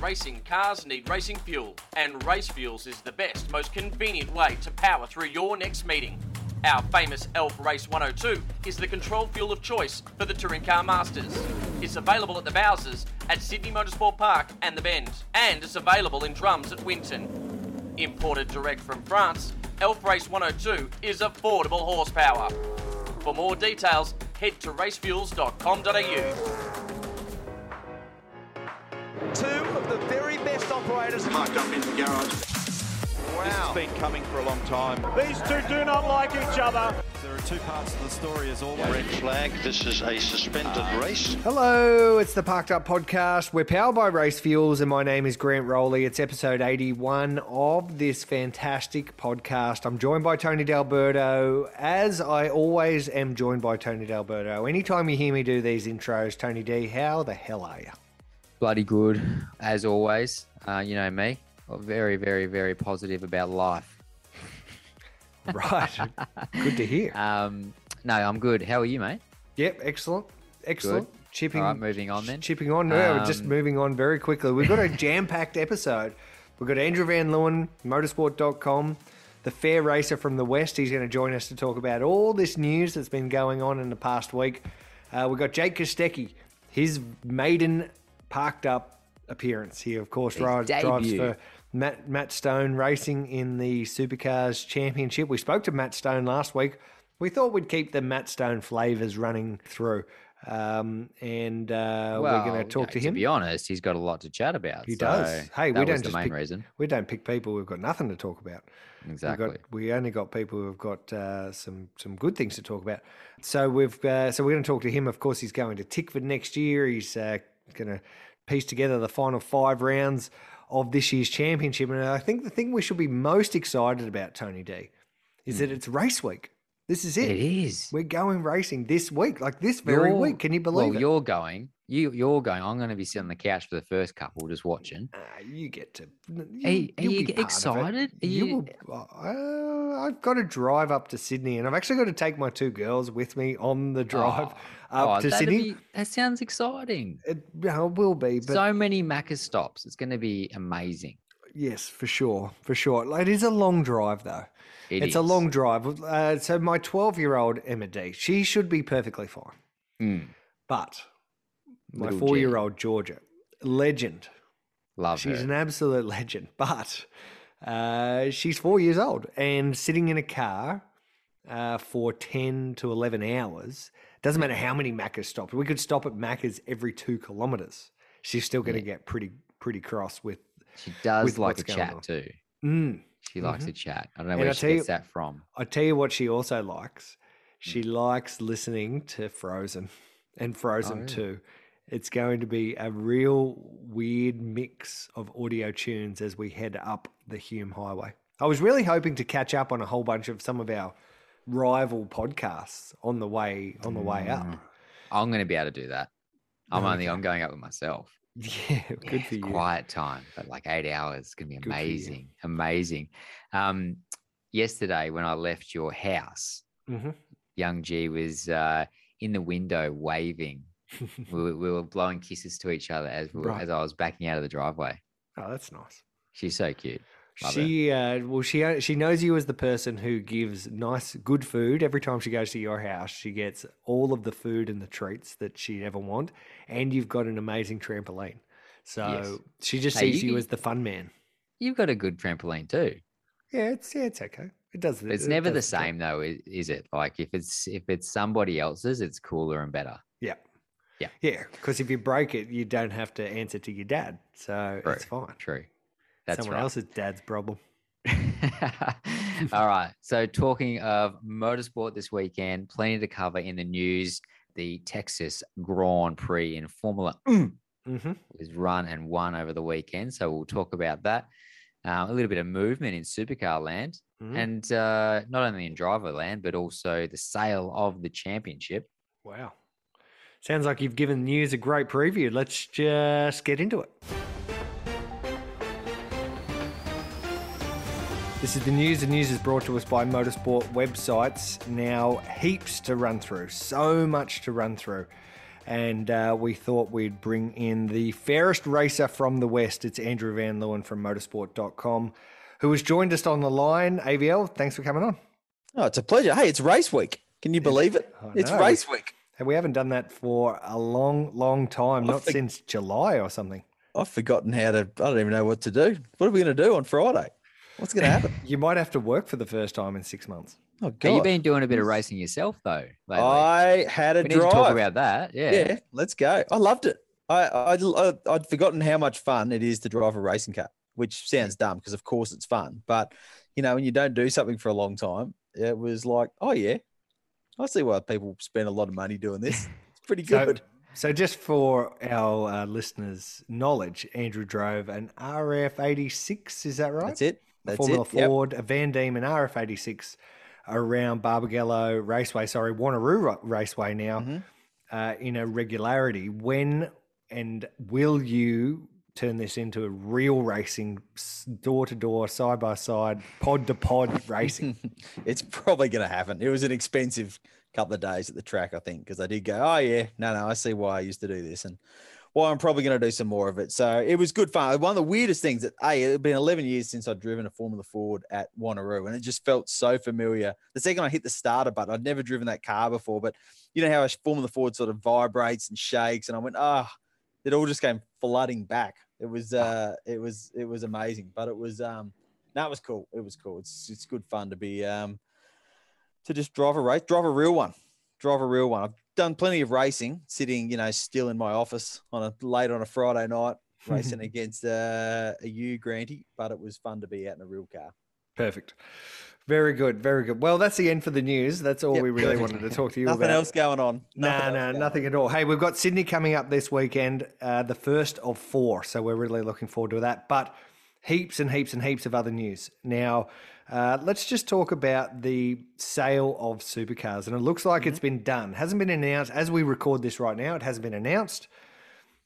racing cars need racing fuel, and Race Fuels is the best, most convenient way to power through your next meeting. Our famous Elf Race 102 is the control fuel of choice for the Touring Car Masters. It's available at the Bowsers, at Sydney Motorsport Park and the Bend, and it's available in drums at Winton. Imported direct from France, Elf Race 102 is affordable horsepower. For more details, head to racefuels.com.au. Two operators. Parked up in the garage. Wow. This has been coming for a long time. These two do not like each other. There are two parts of the story as always. Red flag. This is a suspended ah. race. Hello, it's the Parked Up Podcast. We're powered by Race Fuels, and my name is Grant Rowley. It's episode 81 of this fantastic podcast. I'm joined by Tony D'Alberto, as I always am joined by Tony D'Alberto. Anytime you hear me do these intros, Tony D, how the hell are you? bloody good as always. Uh, you know me, very, very, very positive about life. Right. Good to hear. Um, no, I'm good. How are you, mate? Yep, excellent. Excellent. Chipping, All right, moving on then. Chipping on. No, we're just Um, moving on very quickly. We've got a jam packed episode. We've got Andrew Van Leeuwen, motorsport.com, the fair racer from the West. He's going to join us to talk about all this news that's been going on in the past week. Uh, we've got Jake Kostecki, his maiden parked up appearance. He, of course, His rides, drives for Matt, Matt Stone Racing in the Supercars Championship. We spoke to Matt Stone last week. We thought we'd keep the Matt Stone flavours running through. Um, and uh, we're going to talk yeah, to him. To be honest, he's got a lot to chat about. He so does. Hey, we don't the main pick, reason. We don't pick people who've got nothing to talk about. Exactly. got, we only got people who've got uh, some some good things to talk about. So we've uh, so we're going to talk to him. Of course, he's going to Tickford next year. He's uh, going to piece together the final five rounds of this year's championship. And I think the thing we should be most excited about, Tony D, is that it's race week. This is it. Hmm. It is. We're going racing this week, like this very You're- week. Can you believe well, it? you're going. You, you're going. I'm going to be sitting on the couch for the first couple, just watching. Ah, you get to. Are You, you- are you'll you be part of it. excited? You, you- will. Uh, I've got to drive up to Sydney, and I've actually got to take my two girls with me on the drive Oh, up to Sydney. be- that sounds exciting. It, it will be, but so many Macca stops. It's going to be amazing. yes, for sure, for sure. It is a long drive, though. It it's a long drive. Uh, so my twelve-year-old Emma D, she should be perfectly fine, Mm, but my four-year-old Georgia, legend. love She's her. an absolute legend, but uh, she's four years old and sitting in a car uh, for 10 to 11 hours. Doesn't matter how many Macca's stops. We could stop at Macca's every two kilometres. She's still going to get pretty pretty cross with. She does like a chat on. too. Mm. She likes to chat. I don't know And where she gets you- that from. I tell you what, she also likes. She likes listening to Frozen and Frozen really? 2. It's going to be a real weird mix of audio tunes as we head up the Hume Highway. I was really hoping to catch up on a whole bunch of some of our rival podcasts on the way on the way up. I'm going to be able to do that. I'm Oh, only. I'm going up with myself. Yeah, good Yeah, for you. Quiet time, but like eight hours. It's going to be Good for you. amazing. Amazing. Um, yesterday when I left your house, Mhm. young G was uh, in the window waving. We, were, we were blowing kisses to each other as we were, Right. as I was backing out of the driveway. Oh, that's nice. She's so cute. Love. She uh, well, she she knows you as the person who gives nice, good food every time she goes to your house. She gets all of the food and the treats that she'd ever want, and you've got an amazing trampoline. So Yes. she just Hey, sees you you as the fun man. You've got a good trampoline too. Yeah, it's yeah, it's okay. It does. It's it never the does job. same though, is it? Like if it's if it's somebody else's, it's cooler and better. Yeah, Yeah. Because if you break it, you don't have to answer to your dad, so True, it's fine. True. That's Someone right. else's dad's problem. All right. So, talking of motorsport this weekend, plenty to cover in the news. The Texas Grand Prix in Formula hmm was run and won over the weekend. So, we'll talk about that. Uh, a little bit of movement in supercar land, Mhm. and uh, not only in driver land, but also the sale of the championship. Wow. Sounds like you've given the news a great preview. Let's just get into it. This is the news. The news is brought to us by motorsport websites. Now, heaps to run through, so much to run through. and uh, we thought we'd bring in the fairest racer from the West. It's Andrew Van Leeuwen from motorsport.com, who has joined us on the line. AVL, thanks for coming on. Oh, it's a pleasure. Hey, it's race week. Can you believe it? It's race week. And we haven't done that for a long, long time, not think- since July or something. I've forgotten how to. I don't even know what to do. What are we going to do on Friday? What's going to happen? You might have to work for the first time in six months. Oh Have God! you been doing a bit of racing yourself though? Lately? I had a we need drive. to talk about that. Yeah. yeah. let's go. I loved it. I, I I I'd forgotten how much fun it is to drive a racing car, which sounds dumb because of course it's fun, but you know when you don't do something for a long time, it was like, oh yeah, I see why people spend a lot of money doing this. It's pretty good. so just for our uh, listeners' knowledge, Andrew drove an RF86, is that right? That's it. A That's Formula it. Yep. Ford, a Van Diemen RF86 around Barbagallo Raceway, sorry, Wanneroo Raceway now Mm-hmm. uh, in a regularity. When and will you turn this into a real racing, door to door, side by side, pod to pod racing? it's probably going to happen. It was an expensive couple of days at the track, I think, because I did go, oh, yeah, no, no, I see why I used to do this. And well, I'm probably going to do some more of it. So it was good fun. One of the weirdest things that, hey, it had been 11 years since I'd driven a Formula Ford at Wanneroo, and it just felt so familiar. The second I hit the starter button, I'd never driven that car before, but you know how a Formula Ford sort of vibrates and shakes, and I went, ah, it all just came flooding back. It was, uh, it was, it was amazing, but it was, um, no, was cool. It was cool. It's, it's good fun to be, um, to just drive a race, drive a real one, drive a real one. I've done plenty of racing, sitting, you know, still in my office on a late on a Friday night, racing against uh, a U Granty, but it was fun to be out in a real car. Perfect. Very good. Very good. Well, that's the end for the news. That's all Yep, we really wanted to talk to you Nothing about. Nothing else going on. No, Nothing else no, nothing on. at all. Hey, we've got Sydney coming up this weekend, uh, the first of four. So we're really looking forward to that. But heaps and heaps and heaps of other news. Now, uh, let's just talk about the sale of supercars. And it looks like Mm-hmm. it's been done. Hasn't been announced as we record this right now. It hasn't been announced.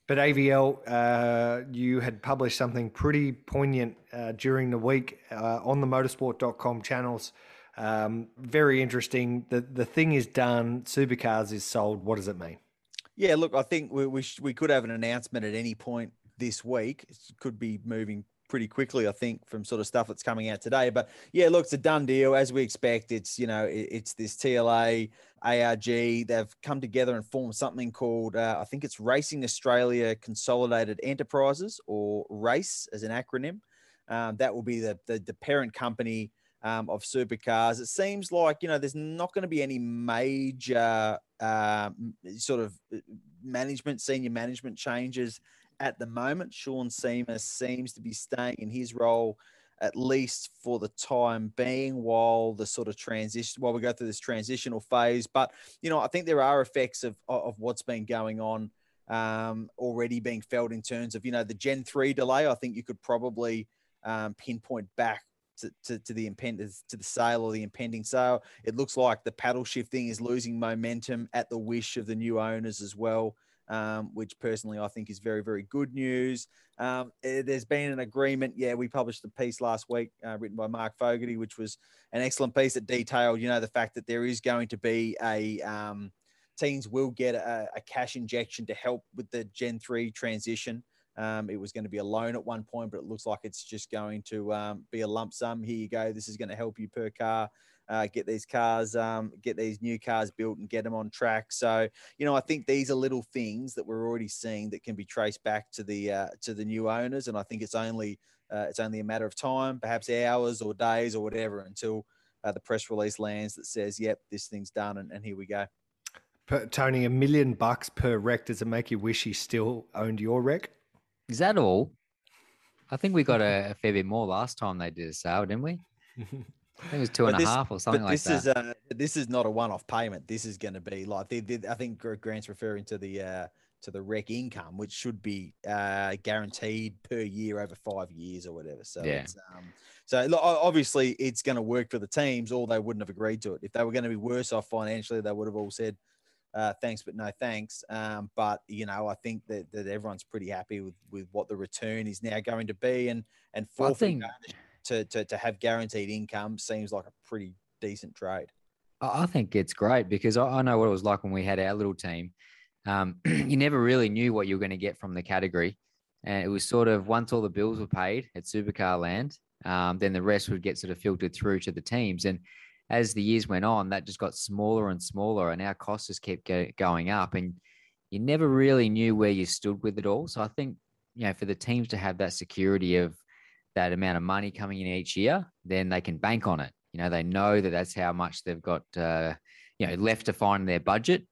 But AVL, uh, you had published something pretty poignant uh, during the week uh, on the motorsport.com channels. Um, very interesting. The the thing is done. Supercars is sold. What does it mean? Yeah, look, I think we we, sh- we could have an announcement at any point this week. It could be moving pretty quickly, I think, from sort of stuff that's coming out today. But yeah, look, it's a done deal as we expect. It's you know, it, it's this TLA ARG. They've come together and formed something called uh, I think it's Racing Australia Consolidated Enterprises or RACE as an acronym. Um, that will be the the, the parent company um, of supercars. It seems like you know there's not going to be any major uh, sort of uh, management, senior management changes at the moment. Sean Seamer seems to be staying in his role at least for the time being while the sort of transition while we go through this transitional phase but you know i think there are effects of of what's been going on um, already being felt in terms of you know the gen 3 delay i think you could probably um, pinpoint back to, to, to the impend to the sale or the impending sale it looks like the paddle shifting is losing momentum at the wish of the new owners as well um, which personally I think is very, very good news. Um, eh, there's been an agreement. Yeah, we published a piece last week uh, written by Mark Fogarty, which was an excellent piece that detailed, you know, the fact that there is going to be a um, teams will get a, a cash injection to help with the Gen 3 transition. Um, it was going to be a loan at one point, but it looks like it's just going to um, be a lump sum. Here you go. This is going to help you per car. Uh, get these cars, um, get these new cars built and get them on track. So, you know, I think these are little things that we're already seeing that can be traced back to the uh, to the new owners, and I think it's only uh, it's only a matter of time, perhaps hours or days or whatever, until uh, the press release lands that says, "Yep, this thing's done," and, and here we go. Per, Tony, a million bucks per REC. Does it make you wish he still owned your REC? Is that all? I think we got a, a fair bit more last time they did a sale, didn't we? I think it was two and a half or something like this that. is uh, this is not a one-off payment. This is going to be like the, the, I think Grant's referring to the uh, to the rec income, which should be uh, guaranteed per year over five years or whatever. So Yeah. it's, um, so look, obviously it's going to work for the teams, or they wouldn't have agreed to it. If they were going to be worse off financially, they would have all said. Uh, thanks, but no thanks. Um, but you know, I think that, that everyone's pretty happy with, with what the return is now going to be, and and forfeiting to, to to have guaranteed income seems like a pretty decent trade. I think it's great because I I know what it was like when we had our little team. um, you never really knew what you were going to get from the category. And it was sort of once all the bills were paid at Supercar Land, um, then the rest would get sort of filtered through to the teams. And as the years went on, that just got smaller and smaller, and our costs just kept go- going up. And you never really knew where you stood with it all. So I think, you know, for the teams to have that security of that amount of money coming in each year, then they can bank on it. You know, they know that that's how much they've got, uh, you know, left to find their budget.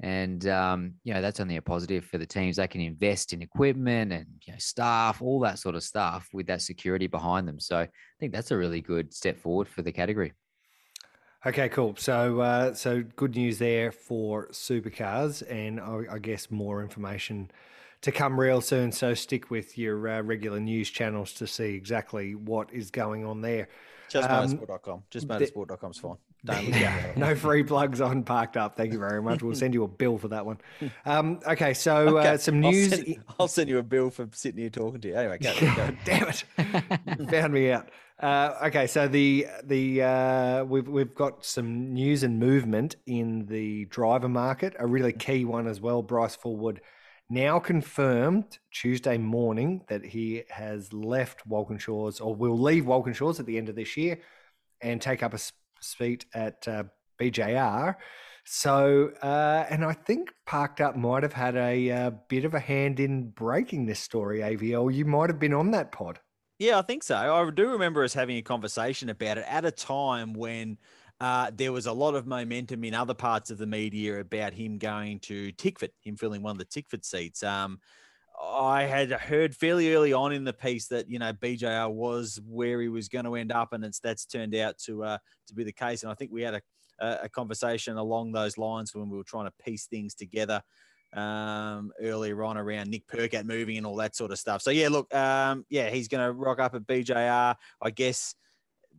And, um, you know, that's only a positive for the teams. They can invest in equipment and, you know, staff, all that sort of stuff with that security behind them. So I think that's a really good step forward for the category. Okay, cool. So, uh, so good news there for supercars, and I, I, guess more information to come real soon. So, stick with your uh, regular news channels to see exactly what is going on there. Just um, motorsport.com. Just motorsport.com is fine. Don't no free plugs on Parked Up. Thank you very much. We'll send you a bill for that one. Um, okay, so uh, okay. Uh, some news. I'll send, I'll send, you a bill for sitting here talking to you. Anyway, go, go. damn it, found me out. Uh, okay, so the the uh, we've we've got some news and movement in the driver market. A really key one as well. Bryce Fullwood now confirmed Tuesday morning that he has left Walkinshaws or will leave Walkinshaws at the end of this year and take up a seat at uh, BJR. So, uh, and I think Parked Up might have had a, a uh, bit of a hand in breaking this story, AVL. You might have been on that pod. Yeah, I think so. I do remember us having a conversation about it at a time when uh, there was a lot of momentum in other parts of the media about him going to Tickford, him filling one of the Tickford seats. Um, I had heard fairly early on in the piece that you know BJR was where he was going to end up, and it's that's turned out to uh, to be the case. And I think we had a, a conversation along those lines when we were trying to piece things together um, earlier on around Nick Percat moving and all that sort of stuff. So yeah, look, um, yeah, he's going to rock up at BJR. I guess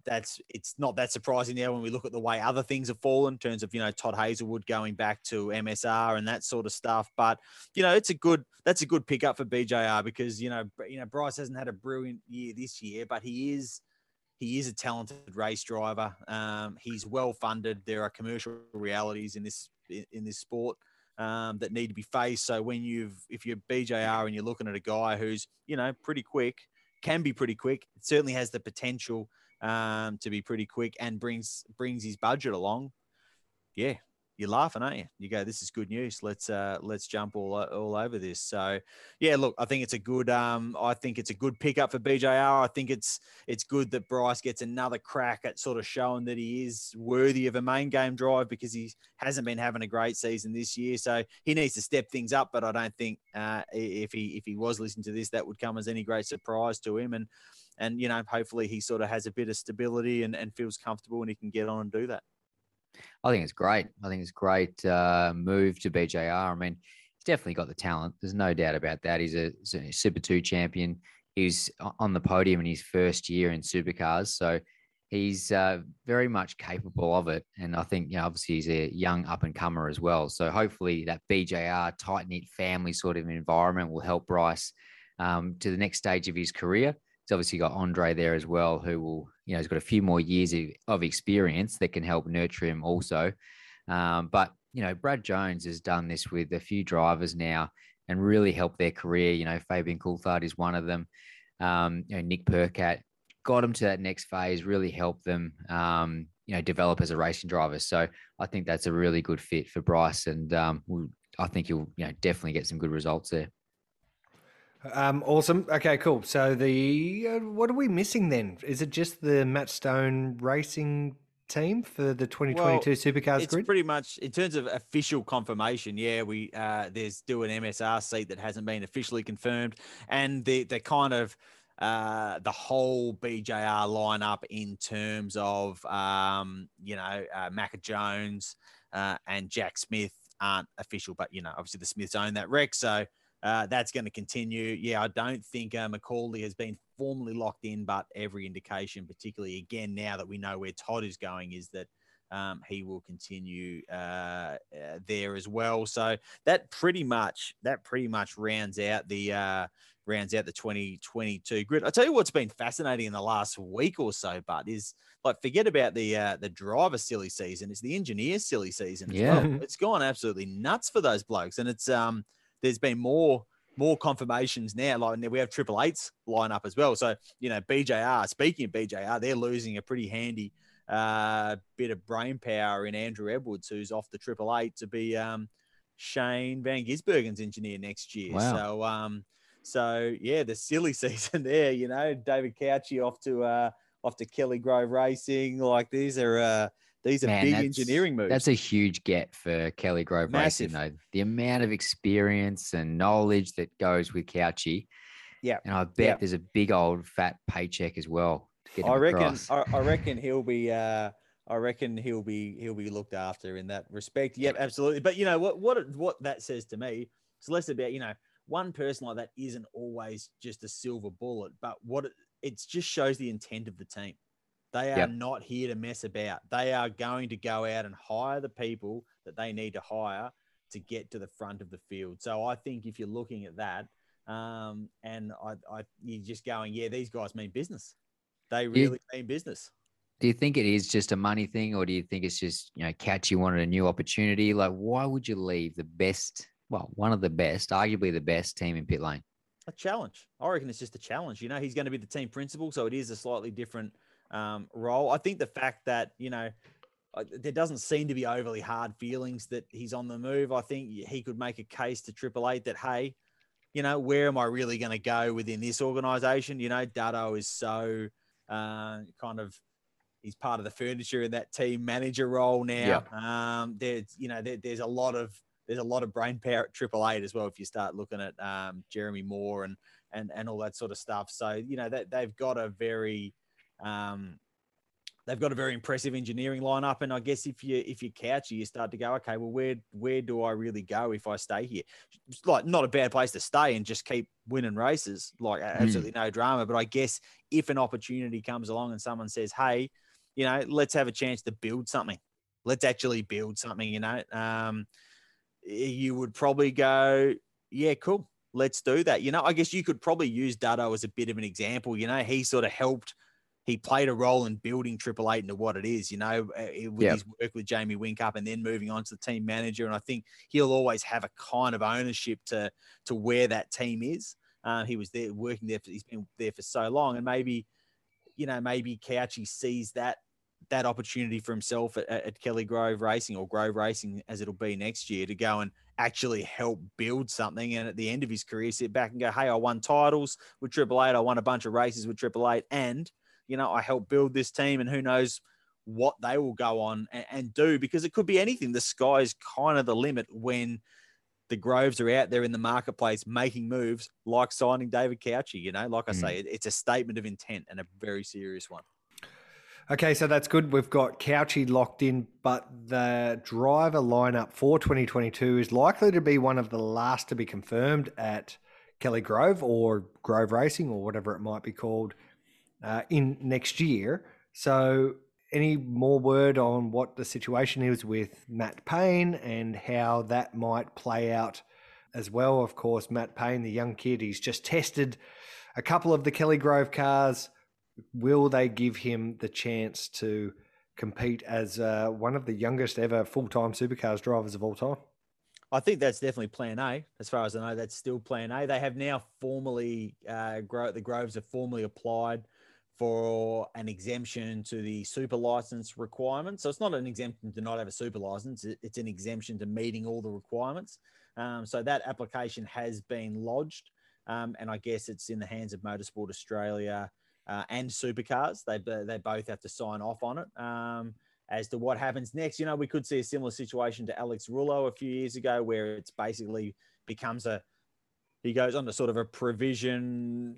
that's it's not that surprising now when we look at the way other things have fallen in terms of you know Todd Hazelwood going back to MSR and that sort of stuff. But you know it's a good that's a good pickup for BJR because you know you know Bryce hasn't had a brilliant year this year, but he is he is a talented race driver. Um, he's well funded. There are commercial realities in this in this sport. Um, that need to be faced. So when you've if you're BJR and you're looking at a guy who's you know pretty quick, can be pretty quick, it certainly has the potential um, to be pretty quick and brings brings his budget along. Yeah, you're laughing, aren't you? You go, this is good news. Let's uh, let's jump all all over this. So, yeah, look, I think it's a good um, I think it's a good pickup for BJR. I think it's it's good that Bryce gets another crack at sort of showing that he is worthy of a main game drive because he hasn't been having a great season this year. So he needs to step things up. But I don't think uh, if he if he was listening to this, that would come as any great surprise to him. And and you know, hopefully he sort of has a bit of stability and, and feels comfortable and he can get on and do that. I think it's great. I think it's great uh, move to BJR. I mean, he's definitely got the talent. There's no doubt about that. He's a, a Super Two champion. He's on the podium in his first year in supercars, so he's uh, very much capable of it. And I think, you know, obviously he's a young up and comer as well. So hopefully that BJR tight knit family sort of environment will help Bryce um, to the next stage of his career. He's obviously got Andre there as well, who will, you know, he's got a few more years of experience that can help nurture him also. Um, but, you know, Brad Jones has done this with a few drivers now and really helped their career. You know, Fabian Coulthard is one of them. Um, you know, Nick Percat got them to that next phase, really helped them, um, you know, develop as a racing driver. So I think that's a really good fit for Bryce. And um, I think you'll, you know, definitely get some good results there. Um, awesome. Okay, cool. So the uh, what are we missing then? Is it just the Matt Stone Racing team for the 2022 well, Supercars it's grid? pretty much in terms of official confirmation. Yeah, we uh, there's still an MSR seat that hasn't been officially confirmed, and the the kind of uh, the whole BJR lineup in terms of um, you know uh, Macca Jones uh, and Jack Smith aren't official, but you know obviously the Smiths own that REC, so uh, that's going to continue. Yeah, I don't think uh, Macauley has been formally locked in, but every indication, particularly again now that we know where Todd is going, is that um, he will continue uh, uh, there as well. So that pretty much that pretty much rounds out the uh, rounds out the 2022 grid. I tell you what's been fascinating in the last week or so, but is like forget about the uh, the driver silly season. It's the engineer silly season. Yeah, well. it's gone absolutely nuts for those blokes, and it's um there's been more more confirmations now. Like we have triple eights line up as well. So you know BJR. Speaking of BJR, they're losing a pretty handy uh, bit of brain power in Andrew Edwards, who's off the triple eight to be um, Shane Van Gisbergen's engineer next year. Wow. So um, so yeah, the silly season there. You know, David Cauchi off to uh, off to Kelly Grove Racing. Like these are uh, these are Man, big engineering moves. That's a huge get for Kelly Grove Massive. Racing, though. The amount of experience and knowledge that goes with Cauchi. Yeah. And I bet Yeah. there's a big old fat paycheck as well. To get I reckon. I, I reckon he'll be. Uh, I reckon he'll be. He'll be looked after in that respect. Yep, absolutely. But you know what? What? What that says to me it's less about you know one person like that isn't always just a silver bullet, but what it, it just shows the intent of the team. They are Yep. not here to mess about. They are going to go out and hire the people that they need to hire to get to the front of the field. So I think if you're looking at that, um, and I, I, you're just going, yeah, these guys mean business. They really mean business. Do you think it is just a money thing, or do you think it's just you know Cauchi wanted a new opportunity? Like, why would you leave the best? Well, one of the best, arguably the best team in pit lane. A challenge. I reckon it's just a challenge. You know, he's going to be the team principal, so it is a slightly different um, role. I think the fact that you know uh, there doesn't seem to be overly hard feelings that he's on the move. I think he could make a case to Triple Eight that hey, you know, where am I really going to go within this organization? You know, Dutto is so uh, kind of he's part of the furniture in that team manager role now. Um, there's you know there, there's a lot of there's a lot of brain power at Triple Eight as well. If you start looking at um, Jeromy Moore and and and all that sort of stuff, so you know that they've got a very um, they've got a very impressive engineering lineup. And I guess if you if you couch you start to go, okay, well, where where do I really go if I stay here? It's like not a bad place to stay and just keep winning races, like absolutely no drama. But I guess if an opportunity comes along and someone says, hey, you know, let's have a chance to build something. Let's actually build something. You know, um, you would probably go, yeah, cool. Let's do that. You know, I guess you could probably use Dutto as a bit of an example. You know, he sort of helped he played a role in building Triple Eight into what it is, you know, uh, with Yep. his work with Jamie Whincup and then moving on to the team manager. And I think he'll always have a kind of ownership to to where that team is. Uh, he was there working there. For, he's been there for so long, and maybe, you know, maybe Cauchi sees that that opportunity for himself at, at Kelly Grove Racing or Grove Racing as it'll be next year to go and actually help build something. And at the end of his career, sit back and go, "Hey, I won titles with Triple Eight. I won a bunch of races with Triple Eight, and you know, I helped build this team, and who knows what they will go on and, and do because it could be anything. The sky's kind of the limit when the Groves are out there in the marketplace making moves like signing David Cauchi. You know, like I say, hmm. it, it's a statement of intent and a very serious one. Okay, so that's good. We've got Cauchi locked in, but the driver lineup for 2022 is likely to be one of the last to be confirmed at Kelly Grove or Grove Racing or whatever it might be called uh, in next year. So, any more word on what the situation is with Matt Payne and how that might play out as well? Of course, Matt Payne, the young kid, he's just tested a couple of the Kelly Grove cars will they give him the chance to compete as uh, one of the youngest ever full-time supercars drivers of all time? I think that's definitely plan A. As far as I know, that's still plan A. They have now formally, uh, Gro- the Groves have formally applied for an exemption to the super license requirements. So it's not an exemption to not have a super license, it's an exemption to meeting all the requirements. Um, so that application has been lodged. Um, and I guess it's in the hands of Motorsport Australia uh, and Supercars. They, they both have to sign off on it. Um, as to what happens next. You know, we could see a similar situation to Alex Rullo a few years ago, where it's basically becomes a he goes on to sort of a provision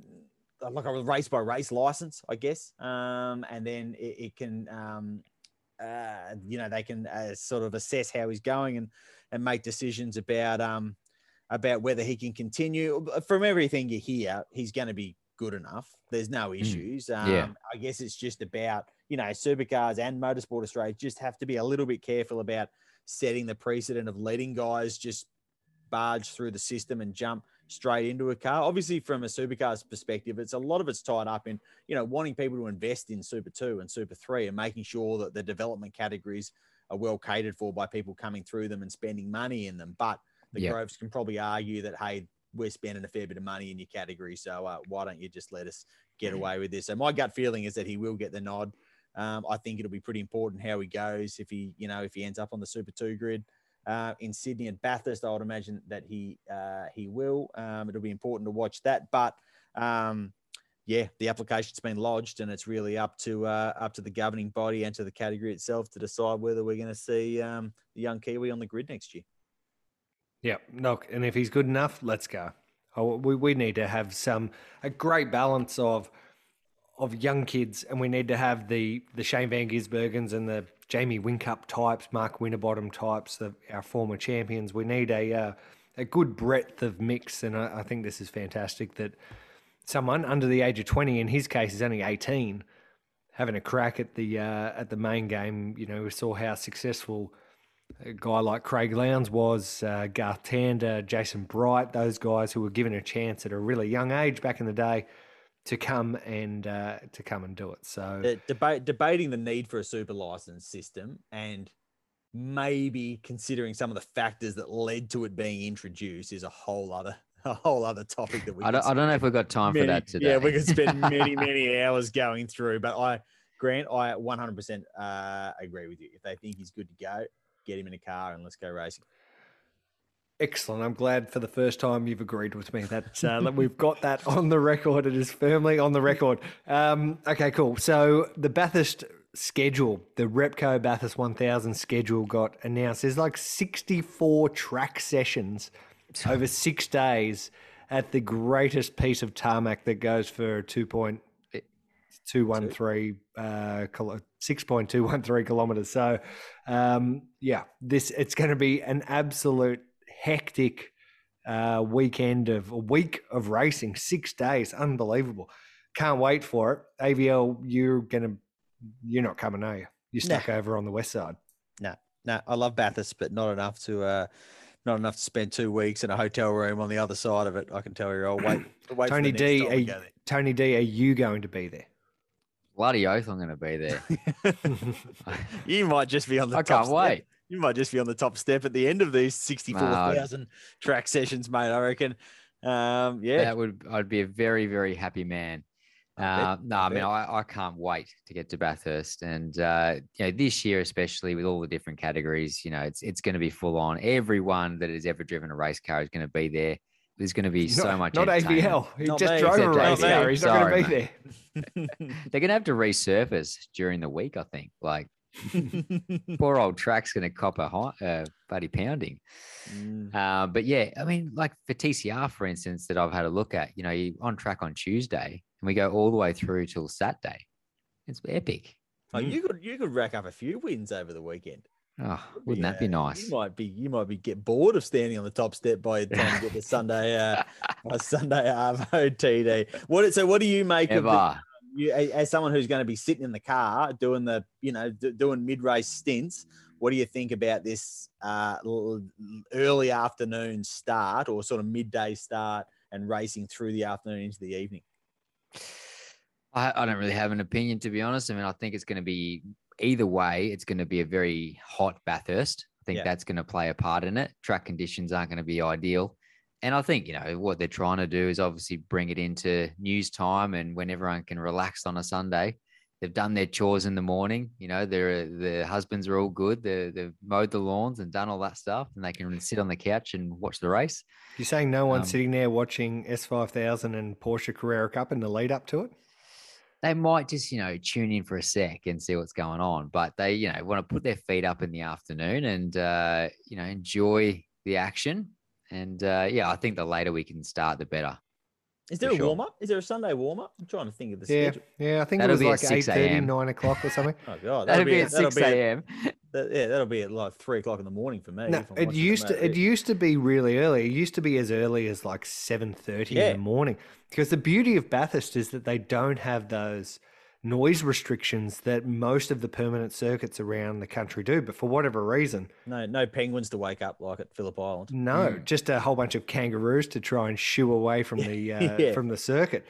like a race by race license, I guess, um, and then it, it can. Um, uh, you know, they can uh, sort of assess how he's going and and make decisions about um about whether he can continue. From everything you hear, he's going to be good enough. There's no issues. Um, yeah. I guess it's just about you know, supercars and motorsport Australia just have to be a little bit careful about setting the precedent of letting guys just barge through the system and jump straight into a car. Obviously, from a supercar's perspective, it's a lot of it's tied up in you know wanting people to invest in Super Two and Super Three and making sure that the development categories are well catered for by people coming through them and spending money in them. But the Yeah. Groves can probably argue that hey, we're spending a fair bit of money in your category, so uh, why don't you just let us get away with this? So my gut feeling is that he will get the nod. Um, I think it'll be pretty important how he goes if he, you know, if he ends up on the Super Two grid uh, in Sydney and Bathurst. I would imagine that he uh, he will. Um, it'll be important to watch that. But um, yeah, the application's been lodged, and it's really up to uh, up to the governing body and to the category itself to decide whether we're going to see um, the young Kiwi on the grid next year. Yeah, look, and if he's good enough, let's go. Oh, we, we need to have some a great balance of of young kids, and we need to have the the Shane Van Gisbergens and the Jamie Whincup types, Mark Winterbottom types, the, our former champions. We need a uh, a good breadth of mix, and I, I think this is fantastic that someone under the age of twenty, in his case, is only eighteen, having a crack at the uh, at the main game. You know, we saw how successful a guy like Craig Lowndes was, uh, Garth Tander, Jason Bright, those guys who were given a chance at a really young age back in the day to come and uh, to come and do it. So The debate debating the need for a super license system and maybe considering some of the factors that led to it being introduced is a whole other a whole other topic that we I don't, I don't know if we've got time for that today. Yeah, we could spend many, many hours going through. But I, Grant, I 100% uh, agree with you. If they think he's good to go, get him in a car and let's go racing. Excellent. I'm glad for the first time you've agreed with me. That uh, that we've got that on the record. It is firmly on the record. Um, okay, cool. So the Bathurst schedule, the Repco Bathurst 1000 schedule got announced. There's like 64 track sessions over six days at the greatest piece of tarmac that goes for 2.213 uh, 6.213 kilometers. So, um, yeah, this it's going to be an absolute hectic uh, weekend of a week of racing, six days, unbelievable. Can't wait for it. AVL, you're gonna, you're not coming, are you? You're stuck over on the west side. No, no, I love Bathurst, but not enough to uh, not enough to spend two weeks in a hotel room on the other side of it. I can tell you, I'll wait. wait Tony for the next D, are, you- Tony D, are you going to be there? Bloody oath, I'm going to be there. you might just be on the I top can't step. wait. You might just be on the top step at the end of these sixty-four thousand track sessions, mate. I reckon. Um, yeah, That would I'd be a very very happy man. Uh, no, I I mean. I, I can't wait to get to Bathurst, and uh, you know this year especially with all the different categories, you know it's it's going to be full on. Everyone that has ever driven a race car is going to be there. There's going to be so not, much. Not entertainment. AVL. He Not just me, drove a except race AVL. car. He's not going to be mate. there. They're going to have to resurface during the week, I think. Like poor old track's going to cop a high, uh, bloody pounding. Mm, Uh, but yeah, I mean, like for TCR, for instance, that I've had a look at, you know, you're on track on Tuesday and we go all the way through till Saturday. It's epic. oh, you could you could rack up a few wins over the weekend. Oh, wouldn't that be nice? You might be you might be get bored of standing on the top step by the time you get to Sunday uh, by Sunday Arvo TD. What so what do you make of the, Ever. You as someone who's going to be sitting in the car doing the you know d- doing mid race stints? What do you think about this uh, early afternoon start or sort of midday start and racing through the afternoon into the evening? I, I don't really have an opinion, to be honest. I mean, I think it's going to be either way, it's going to be a very hot Bathurst. I think Yeah. that's going to play a part in it. Track conditions aren't going to be ideal. And I think, you know, what they're trying to do is obviously bring it into news time and when everyone can relax on a Sunday. They've done their chores in the morning. You know, their their husbands are all good. They're, they've mowed the lawns and done all that stuff, and they can sit on the couch and watch the race. You're saying no one's Um, sitting there watching S5000 and Porsche Carrera Cup in the lead up to it? they might just you know tune in for a sec and see what's going on but they you know want to put their feet up in the afternoon and uh you know enjoy the action and uh yeah i think the later we can start the better Is there a sure. warm up? Is there a Sunday warm up? I'm trying to think of the Yeah, schedule. yeah. I think That'll it be was at like 6 8.30, a.m.. 9 o'clock or something. Oh god, that'll, be at that'll 6 be at- a.m That, yeah, that'll be at like three o'clock in the morning for me. No, if it used to it MotoGP. used to be really early. It used to be as early as like seven thirty Yeah. in the morning. Because the beauty of Bathurst is that they don't have those noise restrictions that most of the permanent circuits around the country do. But for whatever reason, No, no penguins to wake up like at Phillip Island. no, just a whole bunch of kangaroos to try and shoo away from the uh, Yeah. from the circuit.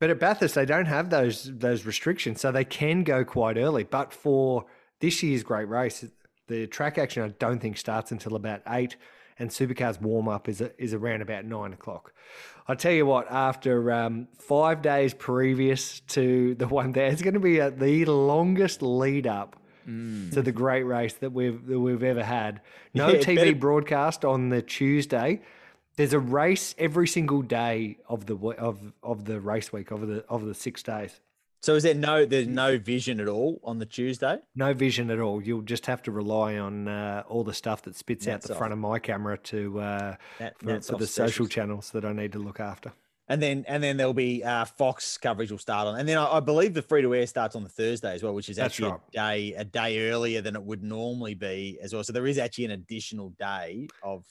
But at Bathurst, they don't have those those restrictions, so they can go quite early. But for this year's great race, the track action I don't think starts until about eight, and Supercars warm up is is around about nine o'clock. I tell you what, after um, five days previous to the one there, it's going to be uh the longest lead up to the great race that we've that we've ever had. No Yeah, TV better- broadcast on the Tuesday. There's a race every single day of the of of the race week of the of the six days. So is there no there's no vision at all on the Tuesday? No vision at all. You'll just have to rely on uh, all the stuff that spits out the off. front of my camera to uh, That- for, for the social channels that I need to look after. And then and then there'll be uh, Fox coverage will start on, and then I, I believe the free to air starts on the Thursday as well, which is actually right. a day a day earlier than it would normally be as well. So there is actually an additional day of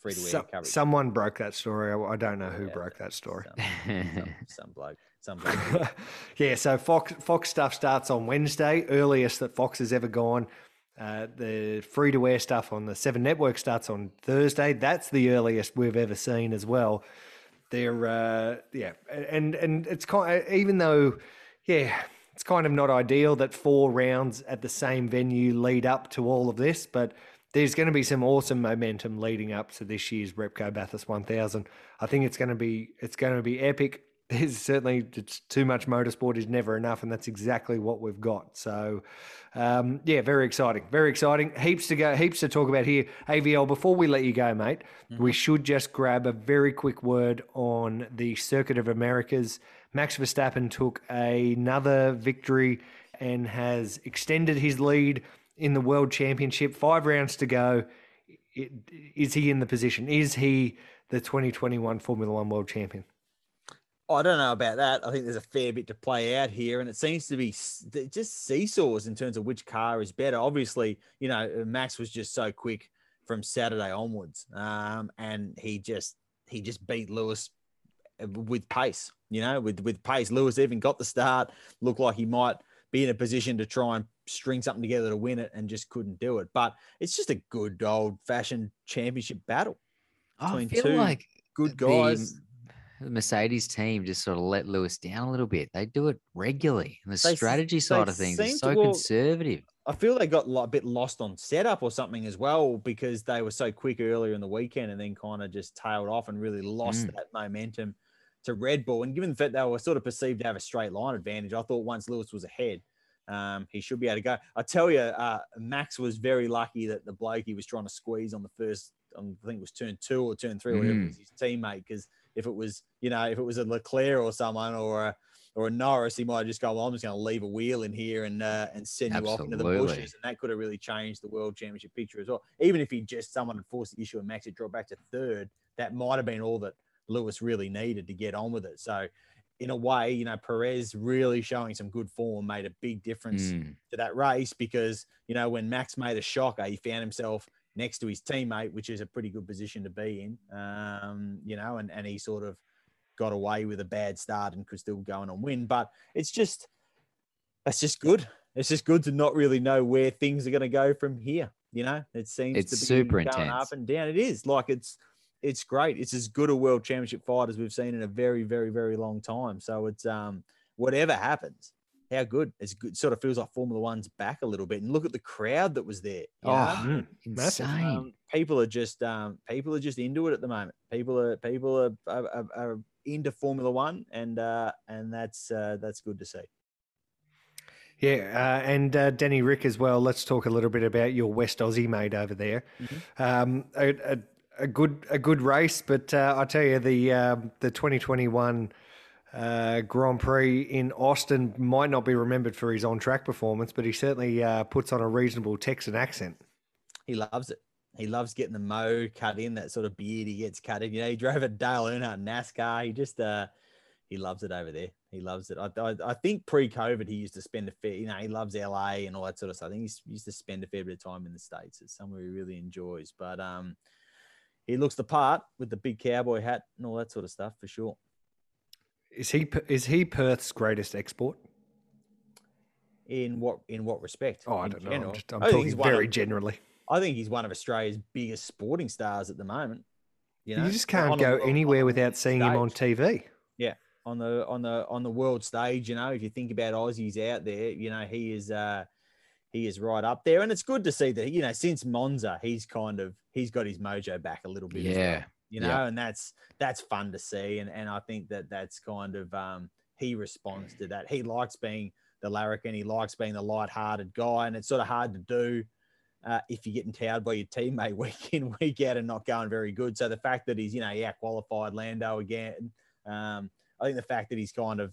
free to So- coverage. someone broke that story. I, I don't know who Yeah, broke that story. some, some, some bloke, some bloke. yeah, so Fox Fox stuff starts on Wednesday, earliest that Fox has ever gone. Uh, the free to air stuff on the Seven Network starts on Thursday. That's the earliest we've ever seen as well. They're uh, yeah, and and it's kind of, even though yeah, it's kind of not ideal that four rounds at the same venue lead up to all of this, but there's going to be some awesome momentum leading up to this year's Repco Bathurst 1000. I think it's going to be it's going to be epic. There's certainly it's too much motorsport is never enough, and that's exactly what we've got. So, um, yeah, very exciting, very exciting. Heaps to go, heaps to talk about here. AVL, before we let you go, mate, we should just grab a very quick word on the Circuit of Americas. Max Verstappen took another victory and has extended his lead in the World Championship. Five rounds to go. Is he in the position? Is he the 2021 Formula One World Champion? I don't know about that. I think there's a fair bit to play out here, and it seems to be just seesaws in terms of which car is better. Obviously, you know Max was just so quick from Saturday onwards, um, and he just he just beat Lewis uh, with pace. You know, with with pace, Lewis even got the start. Looked like he might be in a position to try and string something together to win it, and just couldn't do it. But it's just a good old fashioned championship battle. I between feel two like Good guys. The Mercedes team just sort of let Lewis down a little bit. They do it regularly. And the They strategy side of things is so conservative. I feel they got a bit lost on setup or something as well because they were so quick earlier in the weekend and then kind of just tailed off and really lost Mm. that momentum to Red Bull. And given the fact they were sort of perceived to have a straight line advantage, I thought once Lewis was ahead, um, he should be able to go. I tell you, uh, Max was very lucky that the bloke he was trying to squeeze on the first, um, I think it was turn two or turn three, or whatever, Mm. was his teammate. Because if it was, you know, if it was a Leclerc or someone or a or a Norris, he might just go, "Well, I'm just going to leave a wheel in here and uh, and send you off into the bushes," and that could have really changed the world championship picture as well. Even if he just someone had forced the issue and Max had dropped back to third, that might have been all that Lewis really needed to get on with it. So, in a way, you know, Perez really showing some good form made a big difference Mm. to that race because you know when Max made a shocker, he found himself next to his teammate, which is a pretty good position to be in. Um, you know, and and he sort of got away with a bad start and could still go on and win. But it's just that's just good. It's just good to not really know where things are going to go from here. You know, it seems It's to be super going intense. up and down. It is like it's it's great. It's as good a world championship fight as we've seen in a very, very, very long time. So it's um whatever happens, how good it's good. Sort of feels like Formula One's back a little bit. And look at the crowd that was there. Oh, Mm, insane. Um, people are just um, people are just into it at the moment. People are people are, are, are, are into Formula One, and uh, and that's uh, that's good to see. Yeah, uh, and uh, Danny Ric as well. Let's talk a little bit about your West Aussie mate over there. Um, a, a, a good a good race, but uh, I tell you the um, the 2021 uh, Grand Prix in Austin might not be remembered for his on track performance, but he certainly uh, puts on a reasonable Texan accent. He loves it. He loves getting the mo cut in, that sort of beard he gets cut in. You know, he drove a Dale Earnhardt NASCAR. He just uh, he loves it over there. He loves it. I, I, I think pre-COVID he used to spend a fair, you know, he loves LA and all that sort of stuff. I think he used to spend a fair bit of time in the states. It's somewhere he really enjoys. But um, he looks the part with the big cowboy hat and all that sort of stuff for sure. Is he is he Perth's greatest export? In what in what respect? Oh, I don't know. general? I'm, just, I'm I talking very of- generally. I think he's one of Australia's biggest sporting stars at the moment. You, know? You, just can't On go anywhere without seeing him on TV. Yeah, on the on the on the world stage. You know, if you think about Aussies out there, you know he is uh he is right up there, and it's good to see that you know since Monza he's kind of he's got his mojo back a little bit. as well, Yeah. you know, Yeah. and that's that's fun to see, and and I think that that's kind of um he responds to that. He likes being the larrikin, he likes being the light-hearted guy, and it's sort of hard to do. Uh, if you're getting towed by your teammate week in, week out, and not going very good. So the fact that he's, you know, out qualified Lando again, um, I think the fact that he's kind of